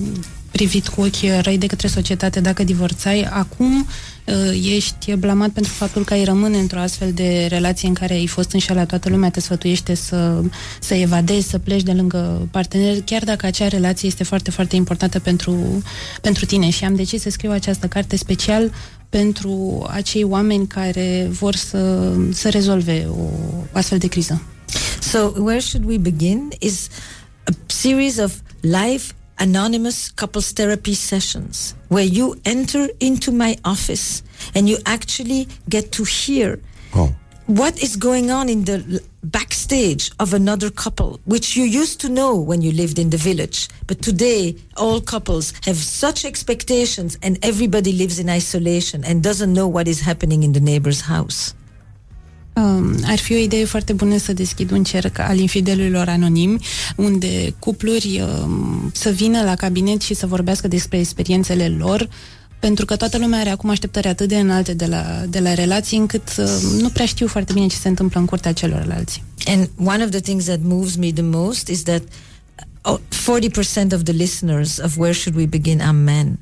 privit cu ochi răi de către societate dacă divorțai, acum uh, ești blamat pentru faptul că ai rămâne într-o astfel de relație în care ai fost înșelat, toată lumea te sfătuiește să, să evadezi, să pleci de lângă partener, chiar dacă acea relație este foarte, foarte importantă pentru, pentru tine. Și am decis să scriu această carte special pentru acei oameni care vor să, să rezolve o astfel de criză. So, where should we begin is a series of live anonymous couples therapy sessions where you enter into my office and you actually get to hear oh. what is going on in the backstage of another couple, which you used to know when you lived in the village. But today, all couples have such expectations and everybody lives in isolation and doesn't know what is happening in the neighbor's house. Um, ar fi o idee foarte bună să deschid un cerc al infidelilor anonimi, unde cupluri um, să vină la cabinet și să vorbească despre experiențele lor, pentru că toată lumea are acum așteptări atât de înalte de la, de la relații, încât uh, nu prea știu foarte bine ce se întâmplă în curtea celorlalți. And one of the things that moves me the most is that 40% of the listeners of Where Should We Begin are men.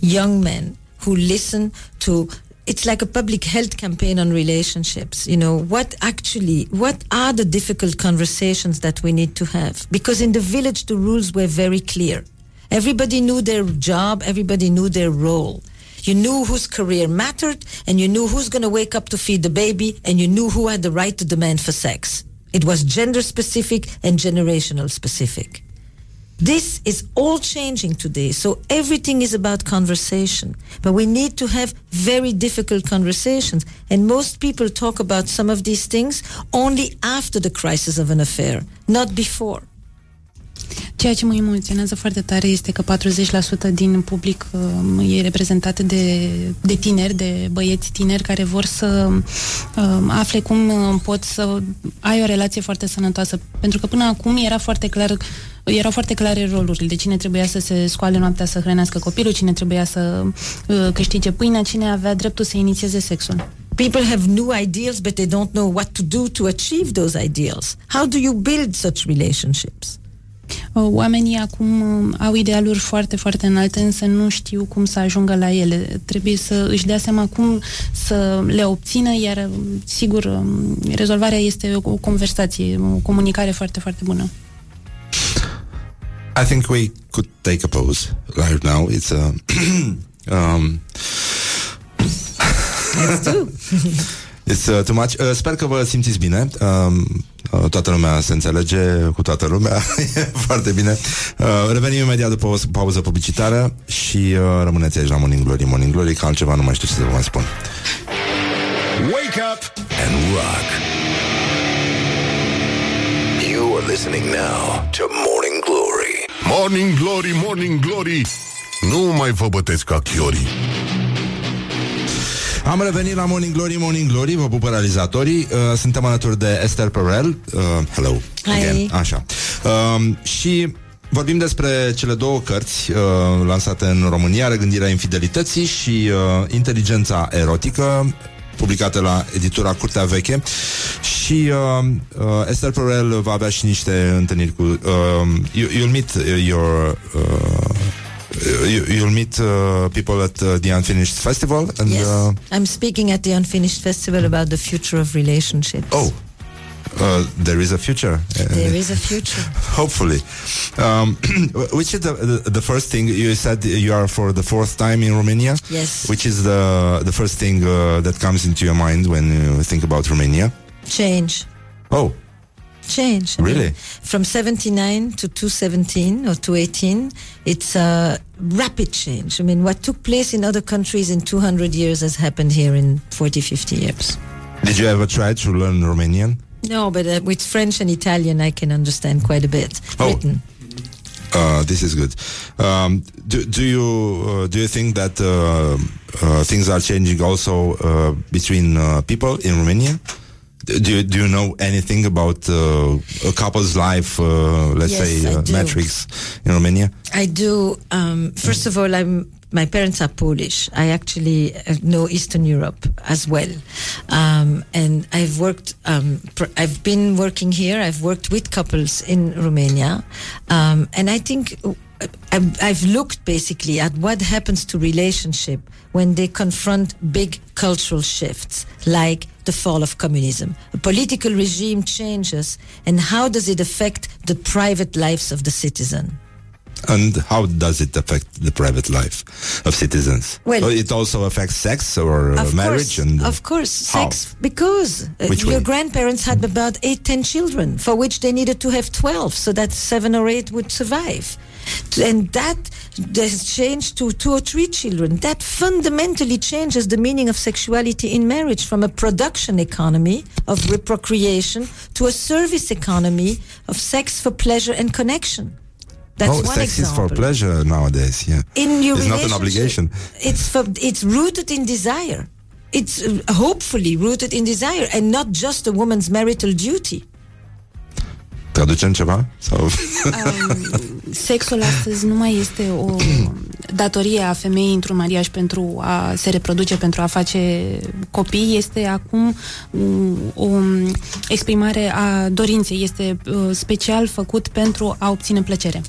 Young men who listen to it's like a public health campaign on relationships. You know, what actually, what are the difficult conversations that we need to have? Because in the village, the rules were very clear. Everybody knew their job, everybody knew their role. You knew whose career mattered, and you knew who's going to wake up to feed the baby, and you knew who had the right to demand for sex. It was gender specific and generational specific. This is all changing today. So everything is about conversation. But we need to have very difficult conversations. And most people talk about some of these things only after the crisis of an affair, not before. Ceea ce mă emoționează foarte tare este că 40% din public uh, e reprezentat de, de tineri, de băieți tineri care vor să uh, afle cum uh, pot să ai o relație foarte sănătoasă. Pentru că până acum era foarte clar erau foarte clare rolurile de cine trebuia să se scoale noaptea să hrănească copilul, cine trebuia să uh, câștige pâinea, cine avea dreptul să inițieze sexul. People have new ideals, but they don't know what to do to achieve those ideals. How do you build such relationships? Oamenii acum uh, au idealuri foarte, foarte înalte, însă nu știu cum să ajungă la ele. Trebuie să își dea seama cum să le obțină, iar, uh, sigur, um, rezolvarea este o conversație, o comunicare foarte, foarte bună. I think we could take a pause right now. It's a um, Let's do. It's uh, too much. Uh, sper că vă simțiți bine. Uh, uh, toată lumea se înțelege cu toată lumea. e foarte bine. Uh, revenim imediat după o pauză publicitară și uh, rămâneți aici la Morning Glory. Morning Glory, că altceva nu mai știu ce să vă mai spun. Wake up and rock. You are listening now to Morning Glory. Morning Glory, Morning Glory. Nu mai vă bătesc ca chiorii. Am revenit la Morning Glory, Morning Glory, vă pupă realizatorii. Uh, suntem alături de Esther Perel. Uh, hello. Hi. Again. Așa. Uh, și vorbim despre cele două cărți uh, lansate în România, Regândirea infidelității și uh, Inteligența erotică, publicate la editura Curtea Veche și uh, uh, Esther Perel va avea și niște întâlniri cu uh, you, you'll meet your uh, you, you'll meet uh, people at uh, the Unfinished Festival and yes. uh, I'm speaking at the Unfinished Festival about the future of relationships. oh uh, there is a future uh, There is a future. hopefully um, which is the, the the first thing you said you are for the fourth time in Romania Yes. which is the the first thing uh, that comes into your mind when you think about Romania Change. oh Change. I Really? from 79 to 217 or 218, it's a rapid change. I mean, what took place in other countries in 200 years has happened here in 40, 50 years. did you ever try to learn Romanian No, but uh, with French and Italian, I can understand quite a bit. Oh. Written. Uh, this is good. Um, do, do you uh, do you think that uh, uh, things are changing also uh, between uh, people in Romania? Do you, do you know anything about uh, a couple's life, uh, let's Yes, say, uh, metrics in Romania? I do. Um, first of all, I'm. My parents are Polish. I actually uh, know Eastern Europe as well, um, and I've worked. Um, pr- I've been working here. I've worked with couples in Romania, um, and I think uh, I've, I've looked basically at what happens to relationship when they confront big cultural shifts, like the fall of communism. A political regime changes, and how does it affect the private lives of the citizen? And how does it affect the private life of citizens? Well- So it also affects sex or uh, of marriage course, and of course, How? sex because uh, your way? grandparents had about eight, ten children, for which they needed to have twelve, so that seven or eight would survive, and that has changed to two or three children. That fundamentally changes the meaning of sexuality in marriage from a production economy of reprocreation to a service economy of sex for pleasure and connection. That's oh, sex example. is for pleasure nowadays. Yeah, in your it's not an obligation. It's for, it's rooted in desire. It's uh, hopefully rooted in desire and not just a woman's marital duty. Traducem ceva? Sau... Sexul astăzi nu mai este o datorie a femeii într-un mariaj pentru a se reproduce, pentru a face copii. Este acum um, o exprimare a dorinței. Este uh, special făcut pentru a obține plăcere.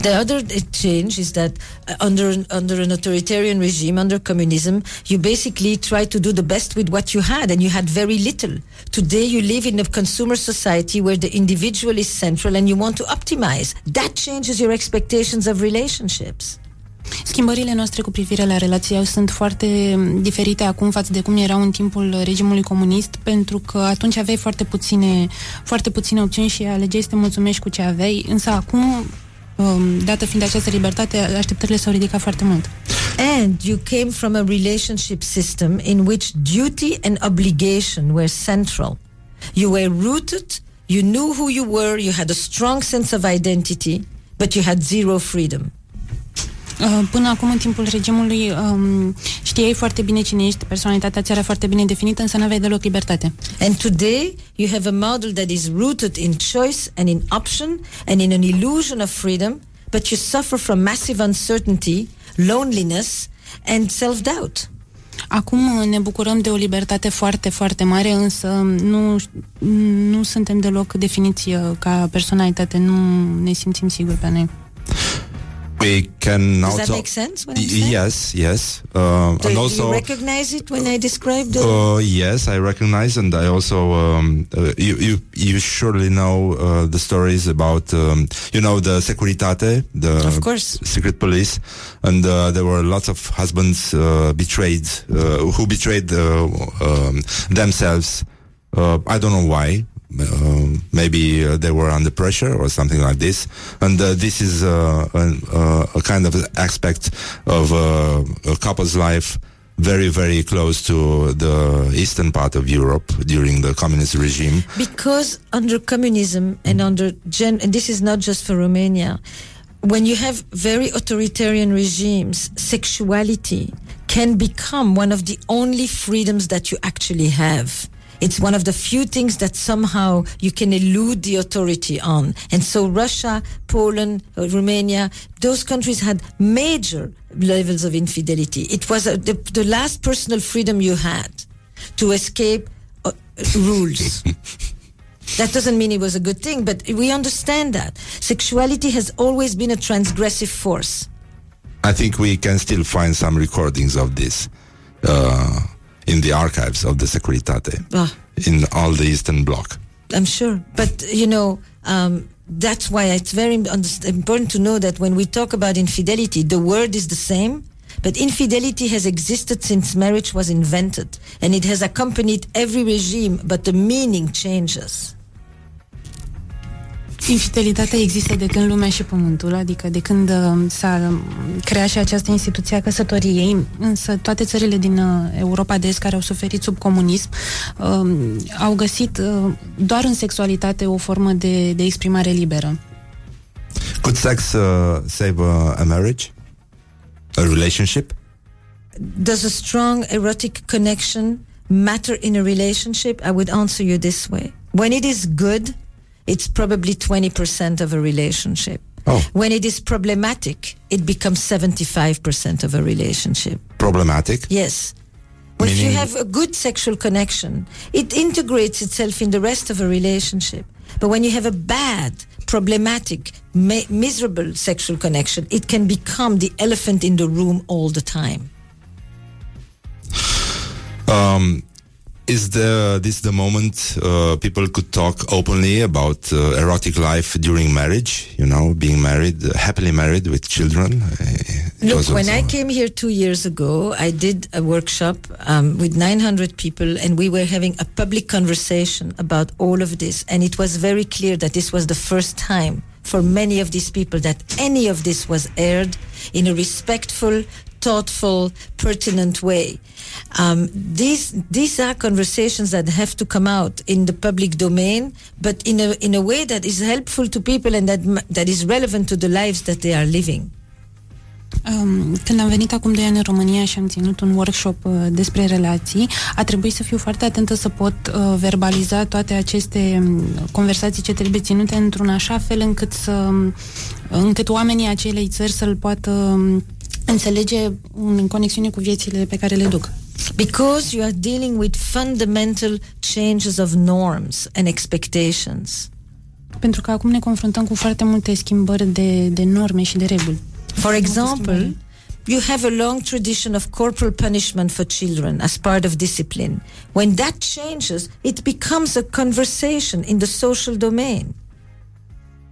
The other uh, change is that uh, under under an authoritarian regime, under communism, you basically try to do the best with what you had, and you had very little. Today, you live in a consumer society where the individual is central, and you want to optimize. That changes your expectations of relationships. Schimbările noastre cu privire la relații sunt foarte diferite acum față de cum erau în timpul regimului comunist, pentru că atunci aveai foarte puține, foarte puține opțiuni și alegeai să te mulțumești cu ce aveai, însă acum, um, dată fiind această libertate, așteptările s-au ridicat foarte mult. And you came from a relationship system in which duty and obligation were central. You were rooted, you knew who you were, you had a strong sense of identity, but you had zero freedom. Uh, Până acum, în timpul regimului, um, știai foarte bine cine ești, personalitatea ți era foarte bine definită, însă n-aveai deloc libertate. And today, you have a model that is rooted in choice and in option and in an illusion of freedom, but you suffer from massive uncertainty, loneliness, and self doubt. Acum uh, ne bucurăm de o libertate foarte, foarte mare, însă nu, nu suntem deloc definiți uh, ca personalitate, nu ne simțim siguri pe noi. We can Does also that make sense? What I'm saying? yes, yes, uh, Do and you also recognize it when I describe the? Uh, yes, I recognize, and I also um, uh, you you you surely know uh, the stories about um, you know the Securitate, the Of course. secret police, and uh, there were lots of husbands uh, betrayed uh, who betrayed uh, um, themselves. Uh, I don't know why. Uh, maybe uh, they were under pressure or something like this, and uh, this is uh, an, uh, a kind of aspect of uh, a couple's life very, very close to the eastern part of Europe during the communist regime. Because under communism and under gen, and this is not just for Romania, when you have very authoritarian regimes, sexuality can become one of the only freedoms that you actually have. It's one of the few things that somehow you can elude the authority on. And so Russia, Poland, uh, Romania, those countries had major levels of infidelity. It was uh, the, the last personal freedom you had to escape uh, rules. That doesn't mean it was a good thing, but we understand that. Sexuality has always been a transgressive force. I think we can still find some recordings of this uh, in the archives of the Securitate Ah. in all the Eastern Bloc. I'm sure. But, you know, um, that's why it's very important to know that when we talk about infidelity, the word is the same, but infidelity has existed since marriage was invented, and it has accompanied every regime, but the meaning changes. Infidelitatea există de când lumea și pământul, adică de când uh, s-a um, creat și această instituție a căsătoriei, însă toate țările din uh, Europa de Est care au suferit sub comunism um, au găsit uh, doar în sexualitate o formă de, de exprimare liberă. Could sex uh, save uh, a marriage? A relationship? Does a strong erotic connection matter in a relationship? I would answer you this way. When it is good, it's probably 20% of a relationship. Oh. When it is problematic, it becomes 75% of a relationship. Problematic? Yes. Well, if you have a good sexual connection, it integrates itself in the rest of a relationship. But when you have a bad, problematic, ma- miserable sexual connection, it can become the elephant in the room all the time. Um, is the this the moment uh, people could talk openly about uh, erotic life during marriage? You know, being married, uh, happily married with children. Uh, Look, when I came here two years ago, I did a workshop um, with 900 people, and we were having a public conversation about all of this. And it was very clear that this was the first time for many of these people that any of this was aired in a respectful, thoughtful, pertinent way. Um, these these are conversations that have to come out in the public domain, but in a in a way that is helpful to people and that m- that is relevant to the lives that they are living. Um, când am venit acum 2 ani în România și am ținut un workshop uh, despre relații, a trebuit să fiu foarte atentă să pot uh, verbaliza toate aceste um, conversații ce trebuie ținute într-un așa fel încât să um, încât oamenii acelei țări să-l poată um, înțelege în conexiune cu viețile pe care le duc. Because you are dealing with fundamental changes of norms and expectations. Pentru că acum ne confruntăm cu foarte multe schimbări de, de norme și de reguli. For example, you have a long tradition of corporal punishment for children as part of discipline. When that changes, it becomes a conversation in the social domain.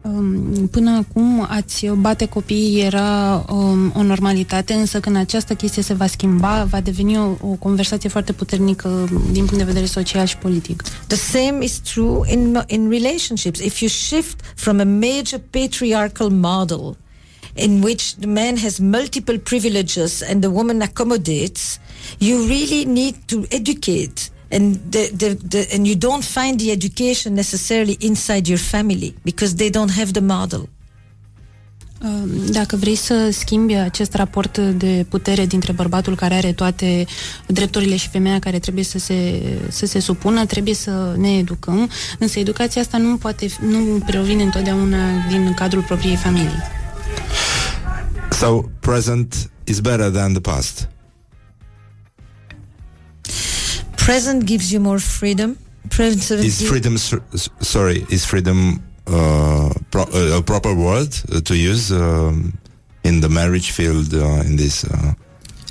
Um, Până acum ați bate copiii era um, o normalitate, însă când această chestie se va schimba, va deveni o, o conversație foarte puternică din punct de vedere social și politic. The same is true in in relationships. If you shift from a major patriarchal model in which the man has multiple privileges and the woman accommodates, you really need to educate. And the, the, the, and you don't find the education necessarily inside your family because they don't have the model. Um, Dacă vrei să schimbi acest raport de putere dintre bărbatul care are toate drepturile și femeia care trebuie să se, să se supună, trebuie să ne educăm, însă educația asta nu poate, nu provine întotdeauna din cadrul propriei familii. So present is better than the past. Present gives you more freedom. Present Is freedom sorry? Is freedom uh, pro- uh, a proper word uh, to use um, in the marriage field uh, in this. Uh,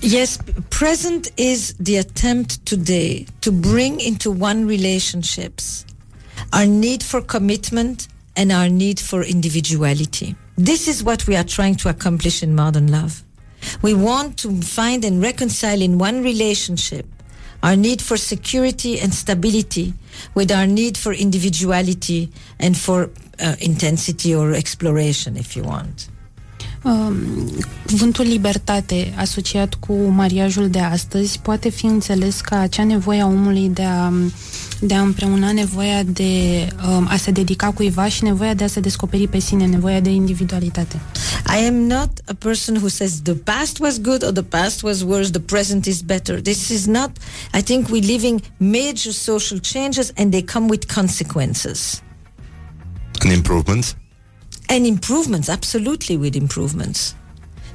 Yes, present is the attempt today to bring into one relationships our need for commitment and our need for individuality. This is what we are trying to accomplish in modern love. We want to find and reconcile in one relationship our need for security and stability with our need for individuality and for uh, intensity or exploration, if you want. Um, cuvântul libertate asociat cu mariajul de astăzi poate fi înțeles ca acea nevoie a omului de a, de a împreuna nevoia de um, a se dedica cuiva și nevoia de a se descoperi pe sine, nevoia de individualitate. I am not a person who says the past was good or the past was worse, the present is better. This is not, I think we're living major social changes and they come with consequences. an improvement. And improvements, absolutely with improvements.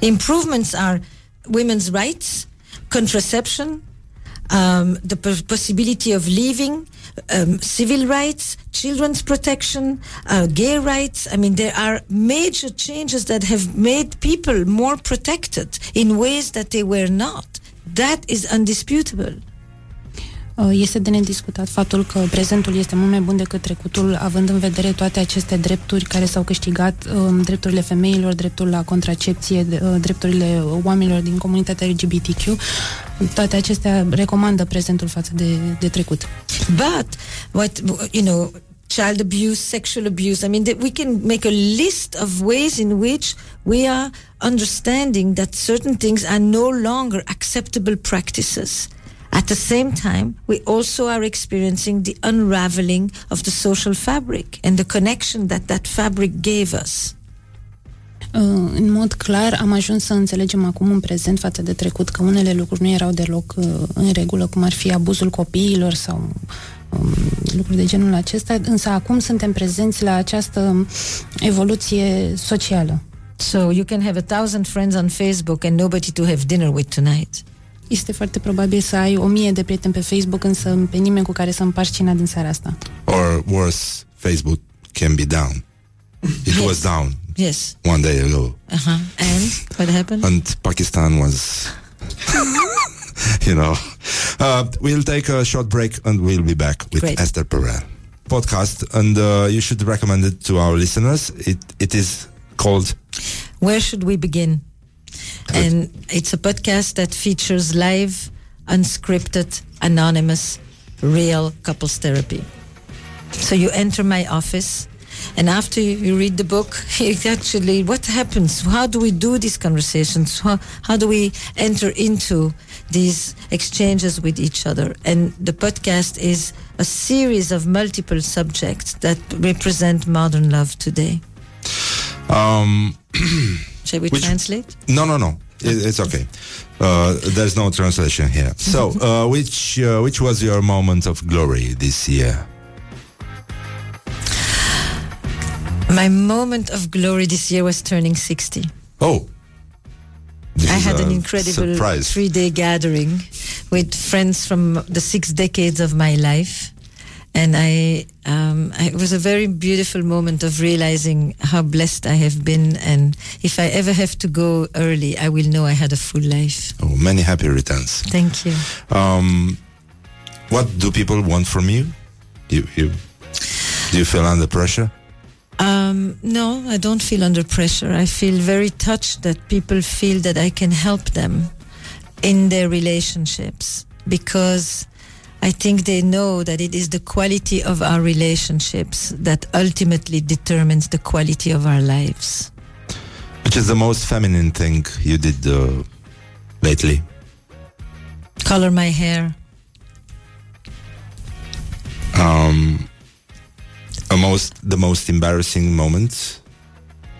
Improvements are women's rights, contraception, um, the possibility of leaving, um, civil rights, children's protection, uh, gay rights. I mean, there are major changes that have made people more protected in ways that they were not. That is undisputable. Uh, Este de nediscutat faptul că prezentul este mult mai bun decât trecutul, având în vedere toate aceste drepturi care s-au câștigat, um, drepturile femeilor, dreptul la contracepție, d- uh, drepturile oamenilor din comunitatea LGBTQ. Toate acestea recomandă prezentul față de, de trecut. But what you know, child abuse, sexual abuse. I mean, that we can make a list of ways in which we are understanding that certain things are no longer acceptable practices. At the same time, we also are experiencing the unraveling of the social fabric and the connection that that fabric gave us. Uh, În mod clar, am ajuns să înțelegem acum în prezent față de trecut că unele lucruri nu erau deloc uh, în regulă, cum ar fi abuzul copiilor sau um, lucruri de genul acesta, însă acum suntem prezenți la această evoluție socială. So you can have a thousand friends on Facebook and nobody to have dinner with tonight. Este foarte probabil să ai o mie de prieteni pe Facebook, însă pe nimeni cu care să împarți cina din seara asta. Or worse, Facebook can be down. It Yes. was down Yes. one day ago, Uh-huh. And what happened? and Pakistan was, you know. Uh, we'll take a short break, and we'll be back with Great. Esther Perel podcast, and uh, you should recommend it to our listeners. It it is called Where should we begin? And it's a podcast that features live, unscripted, anonymous, real couples therapy. So you enter my office, and after you read the book, actually what happens? How do we do these conversations? How, how do we enter into these exchanges with each other? And the podcast is a series of multiple subjects that represent modern love today. um, Shall we Which- translate? No, no, no. It, it's okay. Uh, there's no translation here. So, uh, which uh, which was your moment of glory this year? My moment of glory this year was turning 60. Oh, This I had an incredible surprise. three day gathering with friends from the six decades of my life. And I, um, I- it was a very beautiful moment of realizing how blessed I have been. And if I ever have to go early, I will know I had a full life. Oh, many happy returns. Thank you. Um, what do people want from you? You, you do you feel under pressure? Um, no, I don't feel under pressure. I feel very touched that people feel that I can help them in their relationships because I think they know that it is the quality of our relationships that ultimately determines the quality of our lives. Which is the most feminine thing you did uh, lately? Color my hair. Um, a most the most embarrassing moment.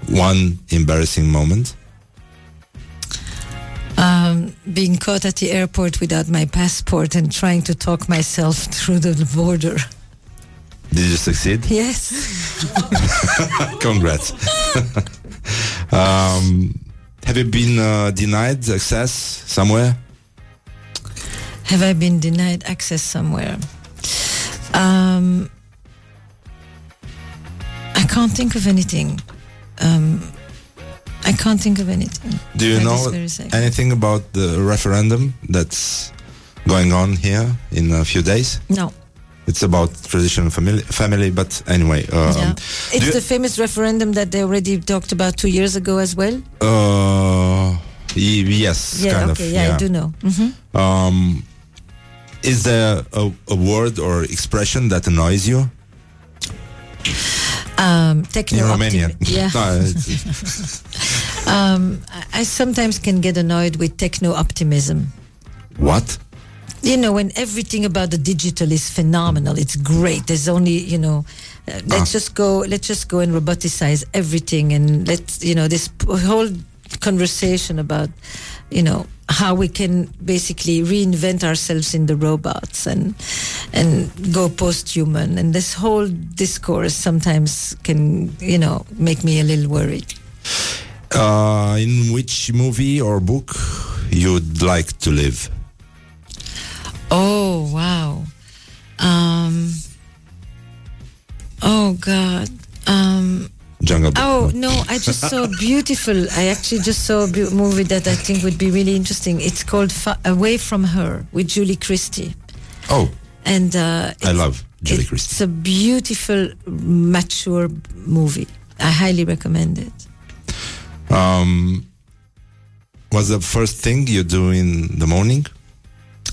One embarrassing moment. Um, being caught at the airport without my passport and trying to talk myself through the border. Did you succeed? Yes. Congrats. um, have you been uh, denied access somewhere? Have I been denied access somewhere? Um, I can't think of anything. Um, I can't think of anything. Do you know this very second. anything about the referendum that's going on here in a few days? No. It's about traditional family, family but anyway. Um, yeah. It's the famous referendum that they already talked about two years ago as well. Uh, yes, Yeah, kind okay, of. yeah, I do know. hmm Um, is there a, a word or expression that annoys you Um, techno in Romanian? optim- Yeah. No, Um, I, I sometimes can get annoyed with techno optimism. what? You know, when everything about the digital is phenomenal, it's great. There's only, you know, uh, let's Ah. just go, let's just go and roboticize everything, and let's, you know, this whole conversation about, you know, how we can basically reinvent ourselves in the robots and and go post-human, and this whole discourse sometimes can, you know, make me a little worried. Uh, in which movie or book you'd like to live? Oh wow. Um Oh god. Um Jungle Book. oh no, I just saw beautiful I actually just saw a bu- movie that I think would be really interesting. It's called Fa- Away from Her with Julie Christie. Oh, And uh I love Julie Christie. it's a beautiful mature movie. I highly recommend it. Um, what's the first thing you do in the morning?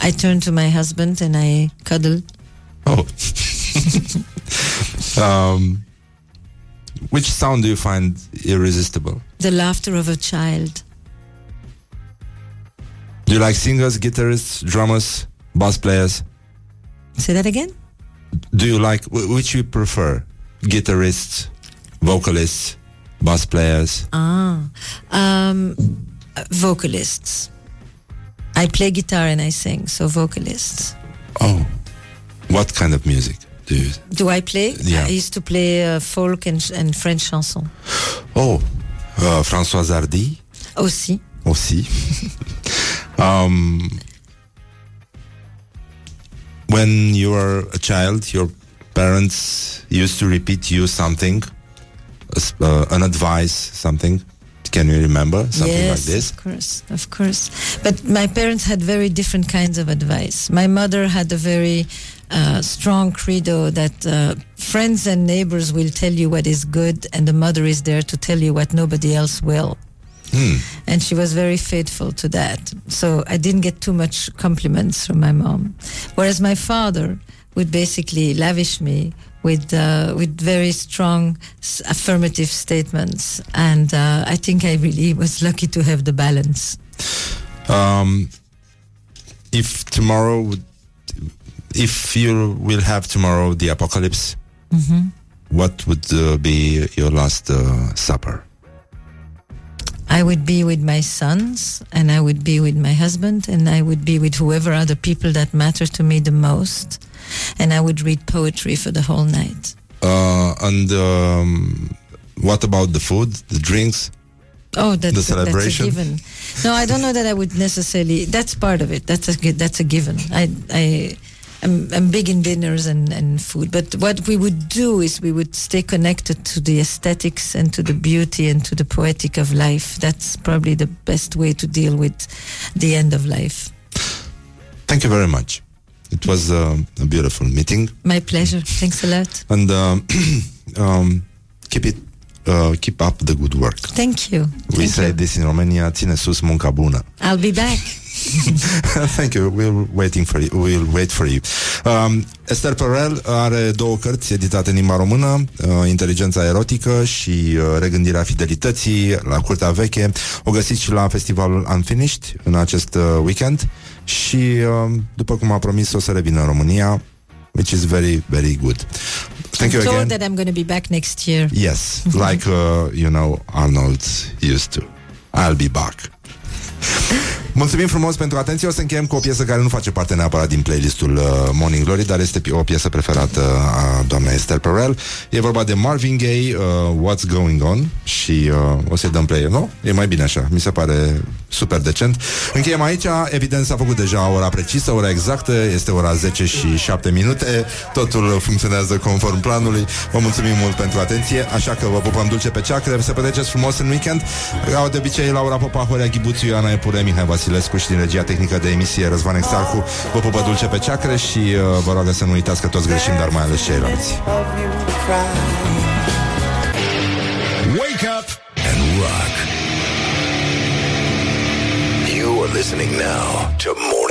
I turn to my husband and I cuddle. Oh. um, which sound do you find irresistible? The laughter of a child. Do you like singers, guitarists, drummers, bass players? Say that again? Do you like which you prefer? Guitarists, vocalists, bass players? Ah, um, vocalists. I play guitar and I sing, so vocalists. Oh, what kind of music do? Do I play? Yeah. I used to play uh, folk and, and French chanson. Oh, uh, François Hardy Aussi. aussi. um, when you were a child, your parents used to repeat you something, uh, an advice, something. Can you remember something yes, like this? of course, of course. But my parents had very different kinds of advice. My mother had a very uh, strong credo that uh, friends and neighbors will tell you what is good, and the mother is there to tell you what nobody else will. Hmm. and she was very faithful to that. So I didn't get too much compliments from my mom. Whereas my father would basically lavish me with uh, with very strong affirmative statements, and uh, I think I really was lucky to have the balance. Um, if tomorrow, would, if you will have tomorrow the apocalypse, what would uh, be your last uh, supper? I would be with my sons, and I would be with my husband, and I would be with whoever are the people that matter to me the most, and I would read poetry for the whole night. Uh, and um, what about the food, the drinks? Oh, that's, The celebration? that's a given. No, I don't know that I would necessarily. That's part of it. That's a that's a given. I I I'm, I'm big in dinners and, and food, but what we would do is we would stay connected to the aesthetics and to the beauty and to the poetic of life. That's probably the best way to deal with the end of life. Thank you very much. It was uh, a beautiful meeting, My pleasure. Thanks a lot. and um, um, keep it, uh, keep up the good work. Thank you. We Thank say you. this in Romania: ține sus munca bună. I'll be back. Thank you. We're waiting for you. We'll wait for you. Um, Esther Perel are două cărți editate în limba română, uh, Inteligența erotică și uh, Regândirea fidelității la Curtea Veche. O găsiți și la festivalul Unfinished în acest uh, weekend și uh, după cum a promis o să revină în România, which is very, very good. Thank you I'm told again. that I'm going to be back next year. Yes, like uh, you know Arnold used to. I'll be back. Mulțumim frumos pentru atenție. O să încheiem cu o piesă care nu face parte neapărat din playlistul uh, Morning Glory, dar este o piesă preferată a doamnei Esther Perel. E vorba de Marvin Gaye, uh, What's Going On și uh, o să-i dăm play, nu? E mai bine așa, mi se pare super decent. Încheiem aici, evident s-a făcut deja ora precisă, ora exactă, este ora 10 și 7 minute, totul funcționează conform planului. Vă mulțumim mult pentru atenție, așa că vă pupăm dulce pe ceacră, să petreceți frumos în weekend. Au de obicei Laura Popa, Horea Ghibuțiu, Ioana Epure, Mihai Vasilescu și din regia tehnică de emisie Răzvan Exarcu. Vă pupă dulce pe ceacră și uh, vă rog să nu uitați că toți greșim, dar mai ales ceilalți. Wake up and rock. You are listening now to more